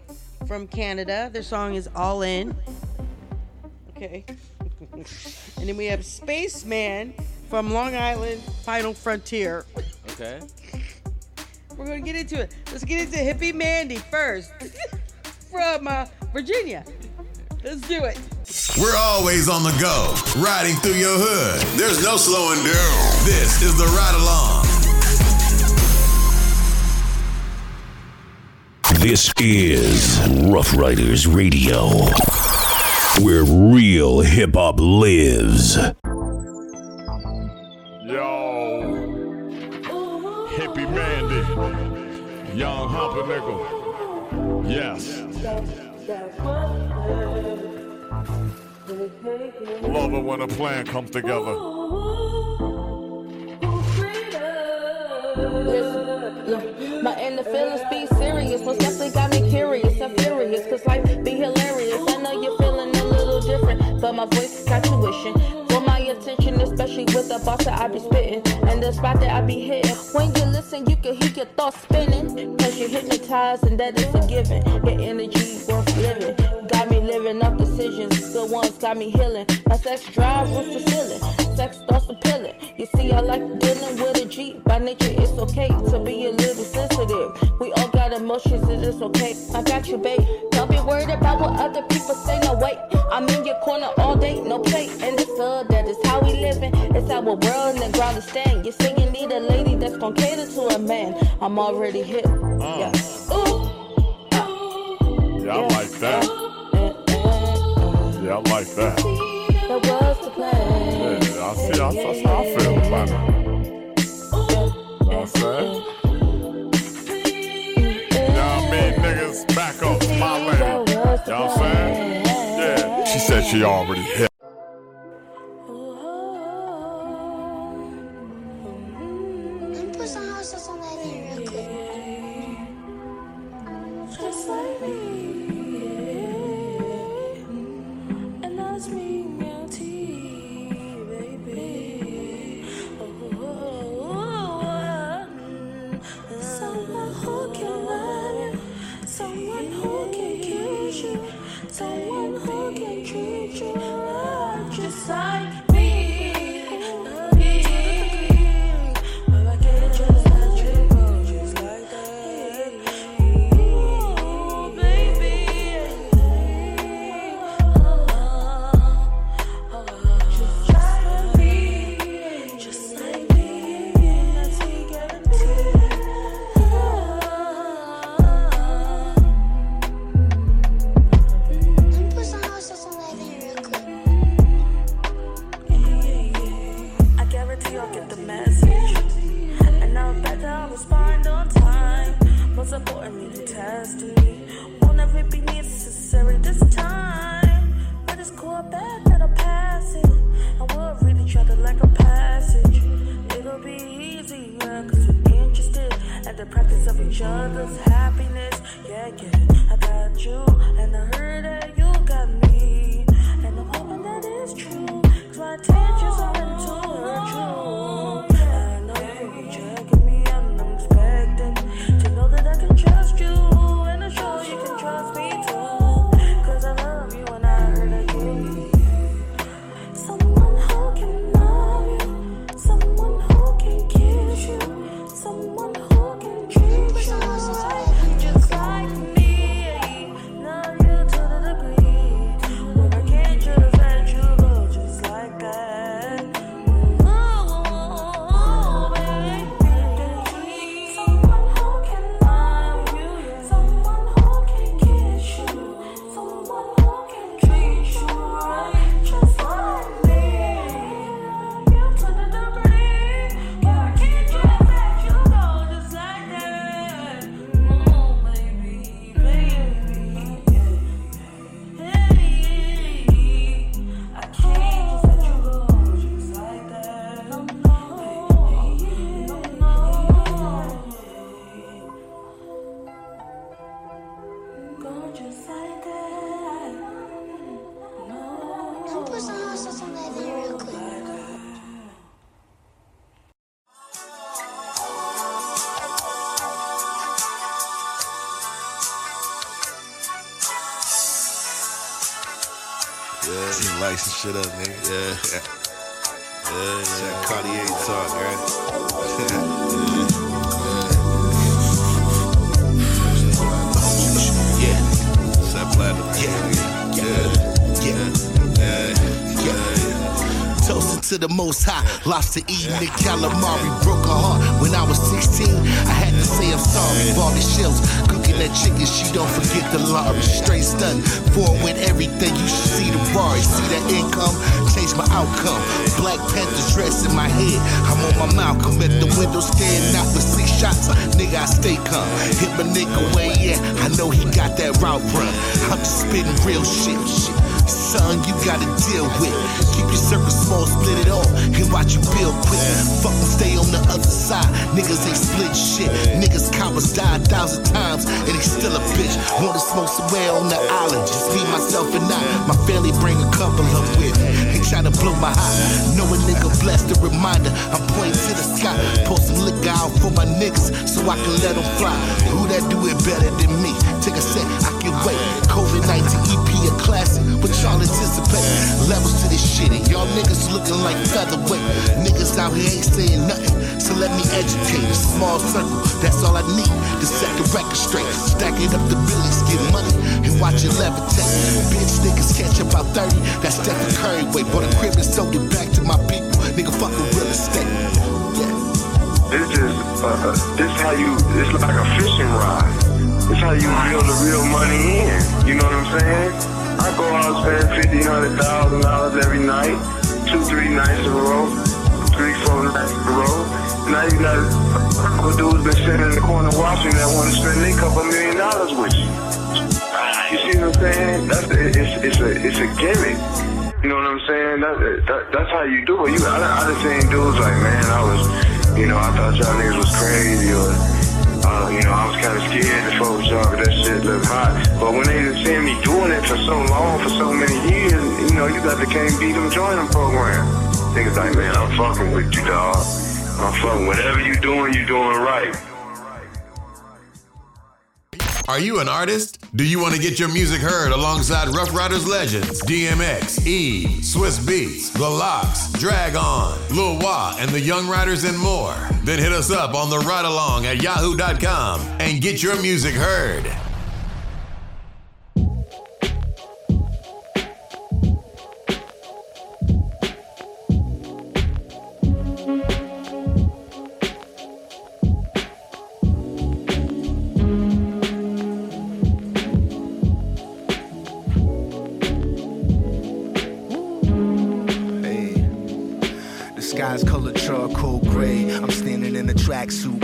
from Canada. Their song is All In. Okay. and then we have Spaceman from Long Island, Final Frontier. Okay. We're gonna get into it. Let's get into Hippie Mandy first from uh, Virginia. Let's do it. We're always on the go, riding through your hood. There's no slowing down. This is the ride along. This is Ruff Ryders Radio, where real hip hop lives. Young humper nigga. Yes. Love it when a plan comes together. Listen, my inner feelings be serious. Most definitely got me curious and furious. Cause life be hilarious. I know you're feeling a little different, but my voice got wishing for my attention, with the boss that I be spitting and the spot that I be hitting. When you listen, you can hear your thoughts spinning. Cause you're hypnotized, and that is a given. Your energy worth living. Got me living up decisions. Good ones got me healing. My sex drive was the ceiling. Sex starts appealing. You see, I like dealing with a G. By nature, it's okay to be a little sensitive. We all got emotions, and it's okay. I got you, babe. Don't be worried about what other people say. No, wait. I'm in your corner all day, no play. And it's good, that is how we living. It's our world and the ground is staying. You say you need a lady that's gonna cater to a man. I'm already hit. Yeah. Ooh. Yeah, I like that. Yeah, I like that. That was the plan. I see. How I feel about it. You know I mean? Niggas back up my. You know what I'm saying? Yeah. She said she already hit. Shit up, nigga. Yeah. Yeah, yeah. Cartier talk, right? Yeah. Platinum. Yeah. Yeah. Yeah. Yeah. Yeah. To the most high, lobster eating the calamari broke her heart when I was 16. I had to say I'm sorry for all the shells. Cooking that chicken, she don't forget the lobby. Straight stun, forward with everything. You should see the Rari. See that income, change my outcome. Black Panther dress in my head. I'm on my Malcolm at the window staring out with six shots. Nigga, I stay calm. Hit my nigga he at. I know he got that route run. I'm just spitting real shit. shit. Son, you gotta deal with. Keep your circle small, split it off, and watch you build quick. Fuck stay on the other side. Niggas ain't split shit. Niggas cowards die a thousand times, and they still a bitch. Wanna smoke somewhere on the island, just me, myself, and I. My family bring a couple up with. Ain't tryna blow my high. Know a nigga blessed, a reminder. I'm pointing to the sky. Pour some liquor out for my niggas, so I can let them fly. Who that do it better than me? Take a sec, I COVID 19 EP a classic. What y'all anticipate? Levels to this shit, and y'all niggas looking like featherweight. Niggas out here ain't saying nothing, so let me educate. A small circle, that's all I need the record straight. Stacking up the billies, get money, and watch it levitate. Bitch niggas catch about 30, that's Stephen Curry way. Bought a crib and sold it back to my people. Nigga, fuck with real estate. Yeah. This is uh, this how you. It's like a fishing rod. This how you reel the real money in. You know what I'm saying? I go out spend fifty, hundred thousand dollars every night, two, three nights in a row, three, four nights in a row. Now you got a dudes been sitting in the corner watching that want to spend a couple million dollars with you. You see what I'm saying? That's it's it's a it's a gimmick. You know what I'm saying? That, that that's how you do it. You I, I done seen dudes like, man, I was, you know, I thought y'all niggas was crazy or. Uh, you know, I was kind of scared to fuck with y'all that shit looked hot. But when they done seen me doing it for so long, for so many years, you know, you got the Can't join them program. Niggas like, man, I'm fucking with you, dog. I'm fucking. Whatever you doing, you doing right. Are you an artist? Do you want to get your music heard alongside Ruff Ryders legends DMX, E, Swizz Beatz, The LOX, Drag On, Lil Wah, and the Young Riders and more? Then hit us up on the ride along at yahoo.com and get your music heard. Tracksuit,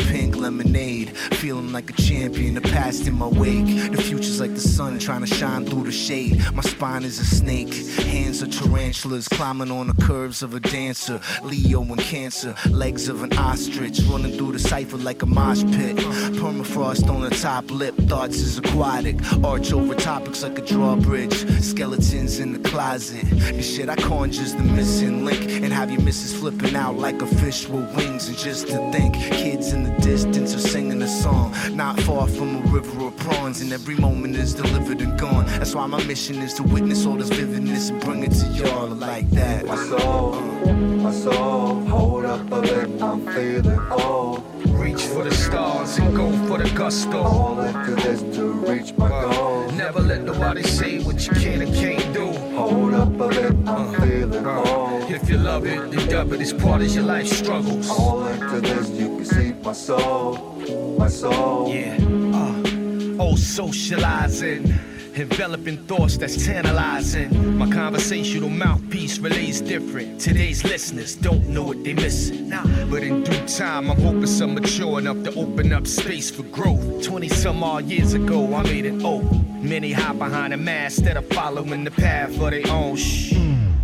lemonade. Feeling like a champion, the past in my wake. The future's like the sun trying to shine through the shade. My spine is a snake, hands are tarantulas climbing on the curves of a dancer. Leo and Cancer, legs of an ostrich running through the cipher like a mosh pit. Permafrost on the top lip, thoughts is aquatic. Arch over topics like a drawbridge. Skeletons in the closet. The shit I conjure's the missing link, and have your missus flipping out like a fish with wings. And just to think, kids in the distance are singing a song, not far from a river of prawns, and every moment is delivered and gone. That's why my mission is to witness all this vividness and bring it to y'all like that. My soul, my soul, hold up a bit, I'm feeling old. Reach for the stars and go for the gusto. All I do is to reach my goal. Never let nobody say what you can and can't do. Hold up a bit, I'm feeling old. If you love it, then dub it. It's part of your life struggles. All into this, you can see my soul, my soul. Yeah. Uh, oh, socializing. Enveloping thoughts that's tantalizing. My conversational mouthpiece relays different. Today's listeners don't know what they missing. But in due time, I'm hoping some mature enough to open up space for growth. 20 some odd years ago, I made an oath. Many hide behind a mask instead of following the path of their own shh.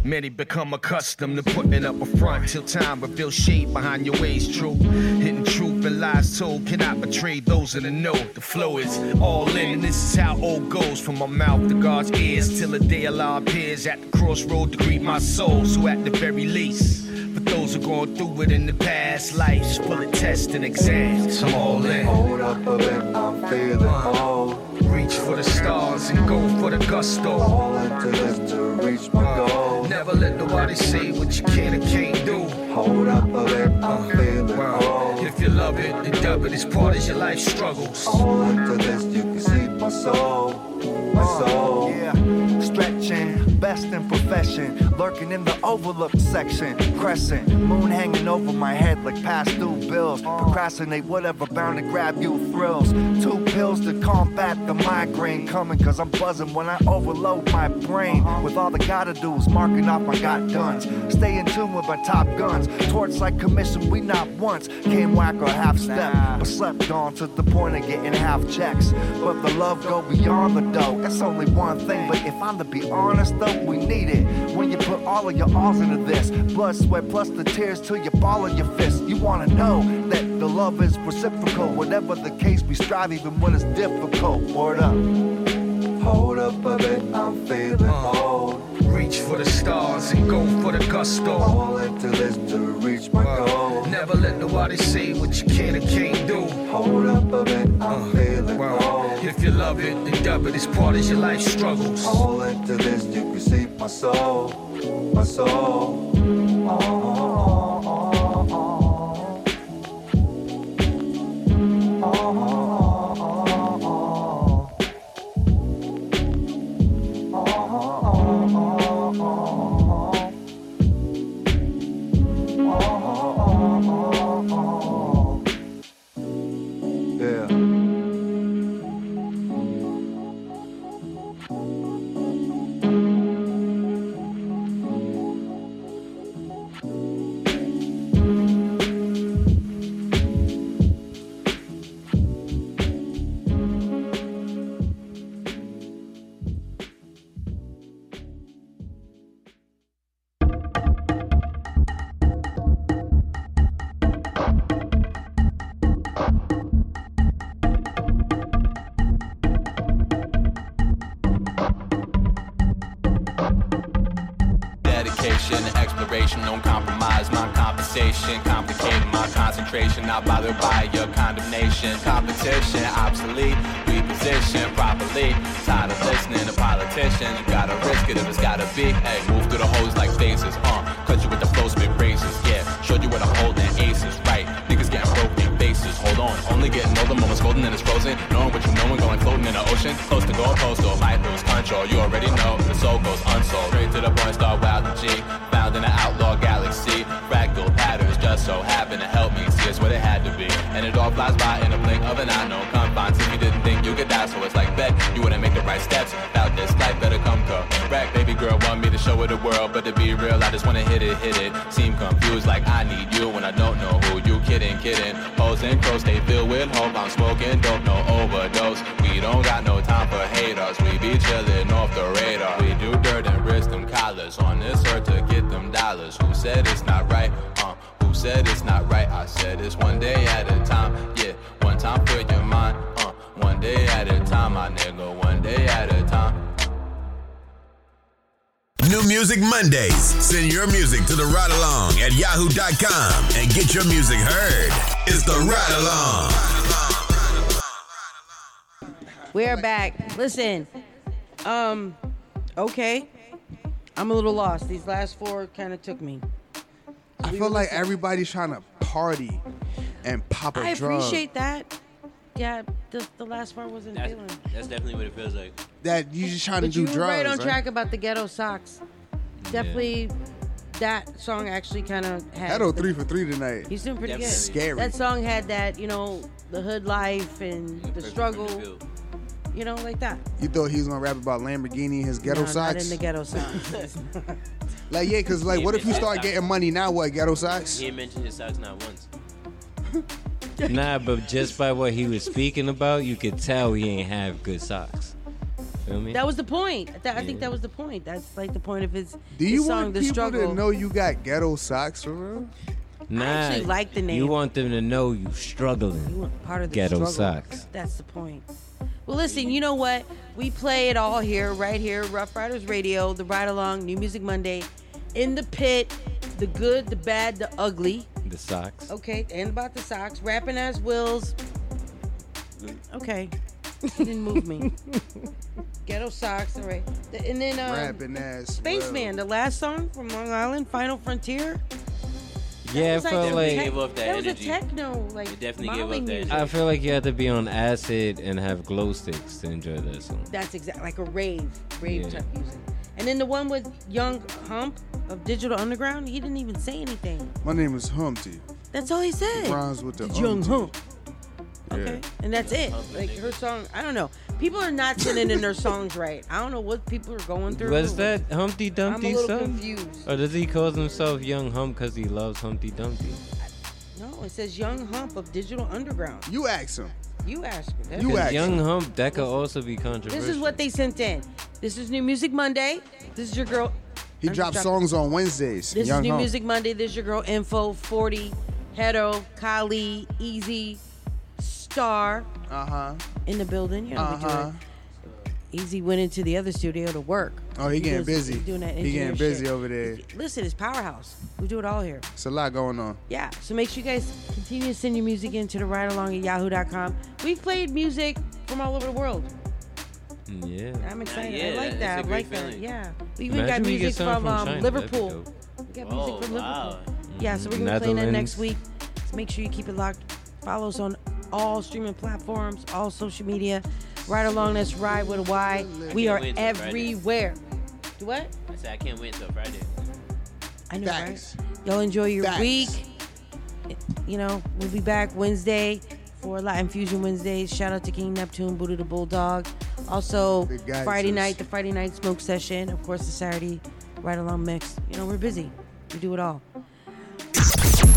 Many become accustomed to putting up a front till time reveals shade behind your ways. True, truth and lies told cannot betray those in the know. The flow is all in, and this is how old goes from my mouth to God's ears till the day Allah appears at the crossroad to greet my soul. So at the very least. Those gone through it in the past lives, full of tests and exams, I'm all in. Hold up a bit, I'm feeling uh, old. Reach for the stars and go for the gusto. All into this to reach my uh, goal. Never let nobody say what you can and can't do. Hold up a bit, I'm uh, feeling old. If you love it, then dub it. It's part of your life struggles. All into this, you can see my soul, my soul. Yeah, stretching, best in profession, lurking in the overlooked section, crescent, moon hanging over my head like past due bills. Procrastinate whatever bound to grab you thrills. Two pills to combat the migraine coming, cause I'm buzzing when I overload my brain. Uh-huh. With all the gotta do's, marking off my got guns. Stay in tune with my top guns. Torch like commission, we not once came whack or half step, but slept on to the point of getting half checks. But the love go beyond the dough. It's only one thing, but if I'm to be honest though, we need it. When you put all of your alls into this, blood, sweat, plus the tears till you ball in your fist. You wanna know that the love is reciprocal. Whatever the case, we strive even when it's difficult. Word up. Hold up a bit, I'm feeling uh-huh. old. Reach for the stars and go for the gusto. All into this to reach my goal. Never let nobody say what you can and can't do. Hold up a bit, I'm uh, feeling old. If you love it, then dub it. It's part of your life struggles. All into this, you can see my soul, my soul. Oh, Listen, um, okay. I'm a little lost. These last four kind of took me. I feel like listening- everybody's trying to party and pop a I drug. appreciate that. Yeah, the, the last part wasn't That's, feeling. that's definitely what it feels like. That you just trying But to do you were drugs. right on right? track about the ghetto socks. Definitely, that song actually kind of had. Ghetto the- three for three tonight. He's doing pretty good. Scary. That song had that, you know, the hood life and the struggle. You know, like that. You thought he was gonna rap about Lamborghini and his ghetto no, socks? Not in the ghetto socks. Like yeah, cause like, He what if you start his getting money now? What ghetto socks? He ain't mentioned his socks not once. Nah, but just by what he was speaking about, you could tell he ain't have good socks. Feel me? that was the point. That, I think that was the point. That's like the point of his, Do his you song, want The people Struggle. to know you got ghetto socks for real? Nah, actually like the name. You want them to know you struggling. part of the ghetto struggle. socks. That's the point. Well, listen, you know what? We play it all here, right here, Ruff Ryders Radio, the Ride Along, New Music Monday, in the pit, the good, the bad, the ugly. The socks. Okay, and about the socks, rapping as wills. Okay, He didn't move me. Ghetto socks, all right. The- And then um, Rapping ass. Spaceman, the last song from Long Island, Final Frontier. Yeah, I was like felt some like gave off that that was a techno, like It definitely gave Molly off that music. I feel like you have to be on acid and have glow sticks to enjoy that song. That's exactly like a rave, rave Yeah. type music. And then the one with Young Hump of Digital Underground, he didn't even say anything. My name is Humpty. That's all he said. Rhymes with the Young Humpty. Hump. Yeah. Okay. And that's it. Like her song, I don't know. People are not singing in their songs right. I don't know what people are going through. Was that Humpty I'm a little son? confused. Or does he call himself Young Hump because he loves Humpty Dumpty? No, it says Young Hump of Digital Underground. You ask him. You ask him. That's- Because Young Hump, that could also be controversial. This is what they sent in. This is New Music Monday. This is your girl. He I'm drops songs on Wednesdays. This Young is New Hump. Music Monday. This is your girl Info 40, Hedo, Kali, Easy, Star. Uh huh. In the building. You know, we do Uh-huh. it. Easy went into the other studio to work. Oh, he getting does- busy. he's doing that He getting busy shit. over there. Listen, it's Powerhouse. We do it all here. It's a lot going on. Yeah, so make sure you guys continue to send your music in to the ride along at yahoo.com. We've played music from all over the world. Yeah. I'm excited. yeah, I like that. I great like that. Yeah. We even Imagine got music from, from um, China. That'd be Liverpool. We got Oh, music from wow. Liverpool. Yeah, so we're gonna be playing that next week. So make sure you keep it locked. Follow us on all streaming platforms, all social media. Right along, that's Ride with a Y. We are wait till Friday. everywhere. Do what? I said I can't wait until Friday. I know, Facts. right? Y'all enjoy your Facts. week. You know, we'll be back Wednesday for Latin Fusion Wednesdays. Shout out to King Neptune, Buddha the Bulldog. Also, Big Friday night, the Friday night smoke session. Of course, the Saturday right along mix. You know, we're busy. We do it all.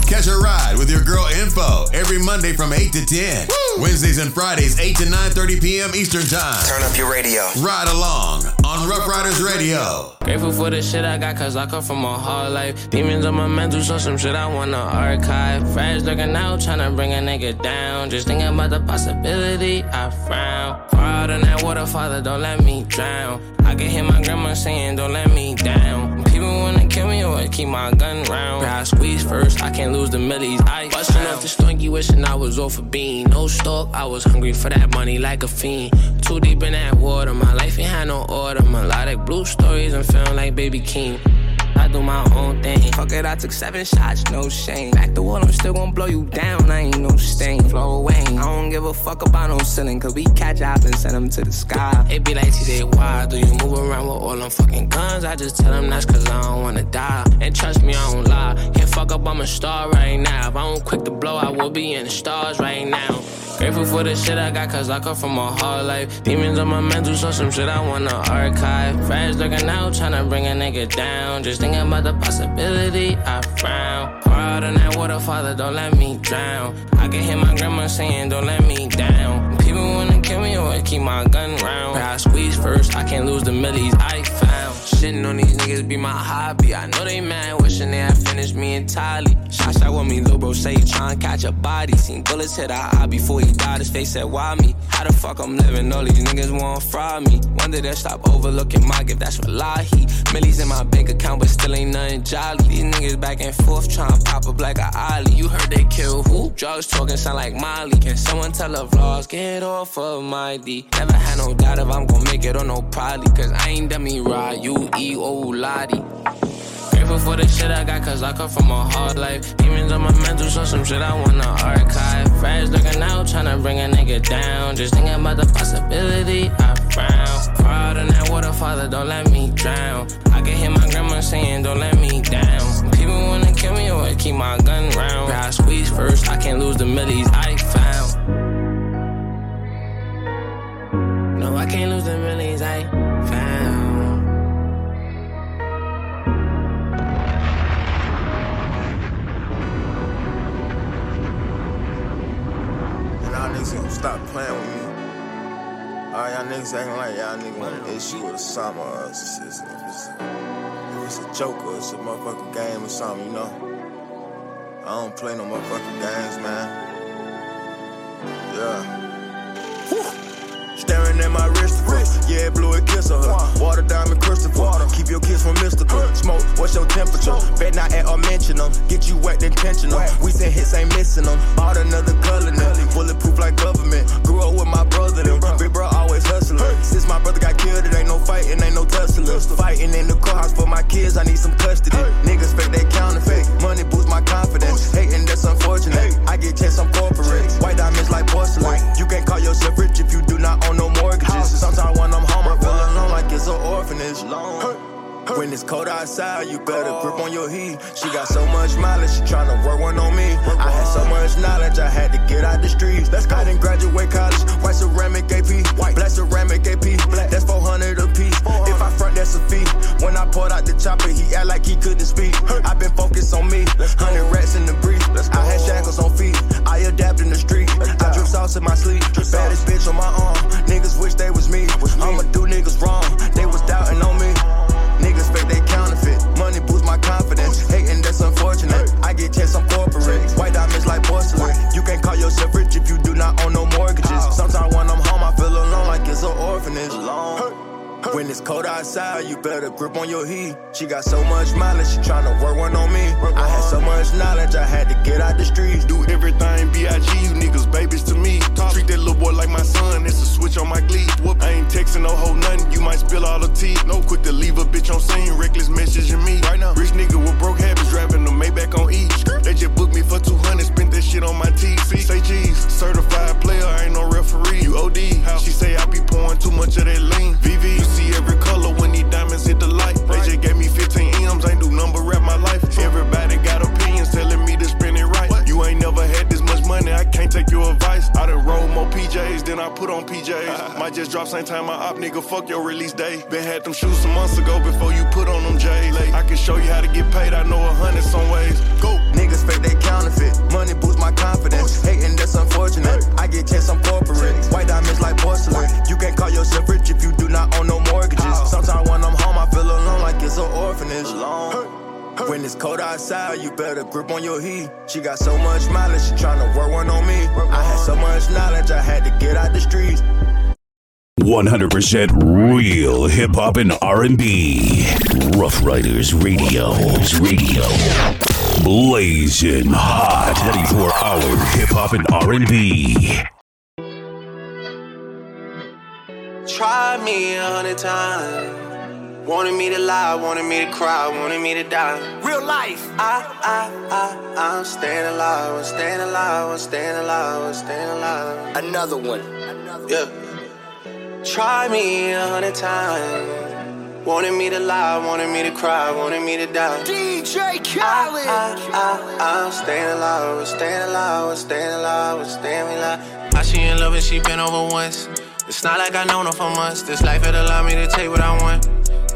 Catch a ride with your girl Info every Monday from 8 to 10. Wednesdays and Fridays, 8 to 9.30 p.m. Eastern Time. Turn up your radio. Ride along on Ruff Ryders Radio. Grateful for the shit I got, cause I come from a hard life. Demons on my mental, so some shit I wanna archive. Friends looking out, trying to bring a nigga down. Just thinking about the possibility, I frown. Far out in that water, father, don't let me drown. I can hear my grandma saying, don't let me down. Wanna kill me or keep my gun round. I squeeze first, I can't lose the millies. I bustin' off the stonky, wishing I was off a bean. No stalk, I was hungry for that money like a fiend. Too deep in that water, my life ain't had no order. Melodic blue stories, I'm feeling like Baby King. I do my own thing. Fuck it, I took seven shots, no shame. Back the wall, I'm still gonna blow you down. I ain't no stain, flow away. I don't give a fuck about no ceiling, cause we catch up and send them to the sky. It be like TJ, why do you move around with all them fucking guns? I just tell them that's cause I don't wanna die. And trust me, I don't lie. Can't fuck up, I'm a star right now. If I don't quick to blow, I will be in the stars right now. Grateful for the shit I got, cause I come from a hard life. Demons on my mental, so some shit I wanna archive. Friends looking out, tryna bring a nigga down. Just thinking about the possibility, I frown. Far out in that water, father, don't let me drown. I can hear my grandma saying, don't let me down. People wanna kill me or keep my gun round. I squeeze first, I can't lose the millies I. Shitting on these niggas be my hobby. I know they mad, wishing they had finished me entirely. Shot shot with me, little bro say he tryna catch a body. Seen bullets hit our eye before he died. His face said, why me? How the fuck I'm living? All these niggas wanna fry me. Wonder they'll stop overlooking my gift, that's Wallahi. Millies in my bank account, but still ain't nothing jolly. These niggas back and forth tryna pop up like a ollie. You heard they kill who? Drugs talking sound like Molly. Can someone tell the vlogs, get off of my D? Never had no doubt if I'm gon' make it or no probably. Cause I ain't dummy ride, you E O Lottie. Grateful for the shit I got, cause I come from a hard life. Demons on my mental, so some shit I wanna archive. Friends looking out, tryna bring a nigga down. Just thinking about the possibility, I frown. Far out in that water, father, don't let me drown. I can hear my grandma saying, don't let me down. People wanna kill me or keep my gun round. I squeeze first, I can't lose the millies I found. No, I can't lose the millies I niggas gonna stop playing with me. All y'all niggas acting like y'all niggas want an issue with a summer or it's, it's, it's, if it's a joke or it's a motherfucking game or something, you know? I don't play no motherfucking games, man. Yeah. Staring at my wrist, yeah, blue it kiss her. Water diamond Christopher. Keep your kiss from mystical. Smoke, what's your temperature? Bet not act or mention them. Um. Get you wet intentional. We send hits, ain't missing them. Bought another color now. Bulletproof like government. Grew up with my brother, them. Big bro always hustling. Since my brother got killed, it ain't no fighting, ain't no tussling. Fighting in the courthouse for my kids, I need some custody. Niggas fake, they counterfeit. Money boosts my confidence. Hating, that's unfortunate. I get checks, I'm corporate. White diamonds like porcelain. You can't call yourself rich if you not own no mortgages. Sometimes when I'm home, I feel alone like it's an orphanage. When it's cold outside, you better grip on your heat. She got so much mileage, she tryna work one on me. I had so much knowledge, I had to get out the streets. Let's go. I didn't graduate college, white ceramic AP, white black ceramic AP, black. That's 400 a piece. If I front, that's a fee. When I pulled out the chopper, he act like he couldn't speak. i been focused on me, 100 rats in the brief. I had shackles on feet, I adapt in the street. I drip sauce in my sleep, baddest bitch on my arm. Niggas wish they was me. I'ma do niggas wrong, they was doubting on me. Niggas fake they counterfeit. Money boosts my confidence. Hating that's unfortunate. I get checks, I'm corporate. White diamonds like porcelain. You can't call yourself rich if you do not own no mortgages. Sometimes when I'm home, I feel alone like it's an orphanage. When it's cold outside, you better grip on your heat. She got so much mileage, she tryna work one on me. I had so much knowledge, I had to get out the streets. Do everything B.I.G. You niggas babies to me. Talk. Treat that little boy like my son. It's a switch on my glee. Whoop, I ain't texting no hoe nothing. You might spill all the tea. No quick to leave a bitch on scene. Reckless messaging me right now. Rich nigga with broke habits driving the Maybach on E. They just booked me for 200. Spent that shit on my teeth. Say cheese. Certified player. I ain't no referee. You OD. She say I be pouring too much of that lean. VV. You see every color when these diamonds hit the light. They just gave me 15 M's. Ain't do number rap my life. Everybody can't take your advice. I done roll more PJs than I put on PJs. Might just drop same time my op nigga. Fuck your release day. Been had them shoes some months ago before you put on them J's. I can show you how to get paid. I know a hundred some ways. Go. Niggas fake they counterfeit. Money boosts my confidence. Hating that's unfortunate. I get checks, I'm corporate. White diamonds like porcelain. You can't call yourself rich if you do not own no mortgages. Sometimes when I'm home, I feel alone like it's an orphanage. When it's cold outside, you better grip on your heat. She got so much mileage, she tryna work one on me. I had so much knowledge, I had to get out the streets. 100% real hip hop and R&B. Ruff Ryders Radio. Radio. Blazing hot 24 hour hip hop and R&B. Try me a hundred times. Wanted me to lie, wanted me to cry, wanted me to die. Real life. I, I, I, I'm staying alive, I'm staying alive, I'm staying alive, I'm staying alive. Another one. Yeah. Try me a hundred times. Wanted me to lie, wanted me to cry, wanted me to die. DJ Khaled. I, I, I, I'm staying alive, I'm staying alive, I'm staying alive, I'm staying alive. I she in love and she been over once. It's not like I know her for months. This life it allow me to take what I want.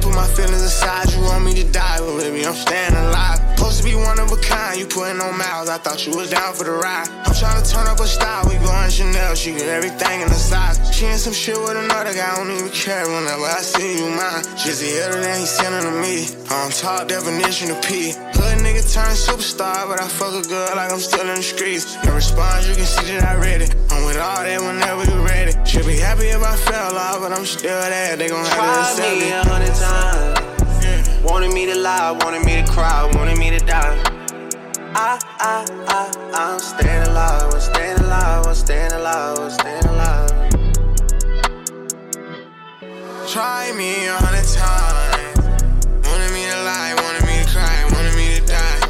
Put my feelings aside, you want me to die, but baby, I'm staying alive. Supposed to be one of a kind, you putting on miles, I thought you was down for the ride. I'm trying to turn up a style, we going Chanel, she get everything in the size. She in some shit with another guy, I don't even care whenever I see you mine. Just the other day he sending to me, on top definition of P. Hood nigga turned superstar, but I fuck a girl like I'm still in the streets. No response, you can see that I read it. I'm with all that whenever you ready. Should be happy if I fell off, but I'm still there. They gon' have to accept me a hundred times time. Wanted me to lie, wanted me to cry, wanted me to die. I, I, I, I'm staying alive, I'm staying alive, I'm staying alive, I'm staying alive. Try me a hundred times. Wanted me to lie, wanted me to cry, wanted me to die.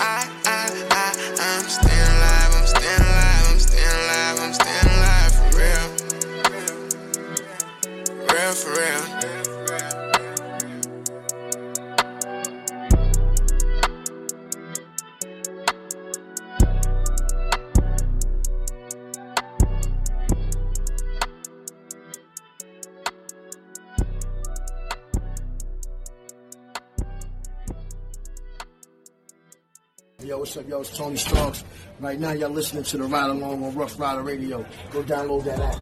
I, I, I, I'm staying alive, I'm staying alive, I'm staying alive, I'm staying alive for real. Real for real. Yo, what's up, yo? It's Tony Strong. Right now, y'all listening to the Ride Along on Ruff Ryder Radio. Go download that app.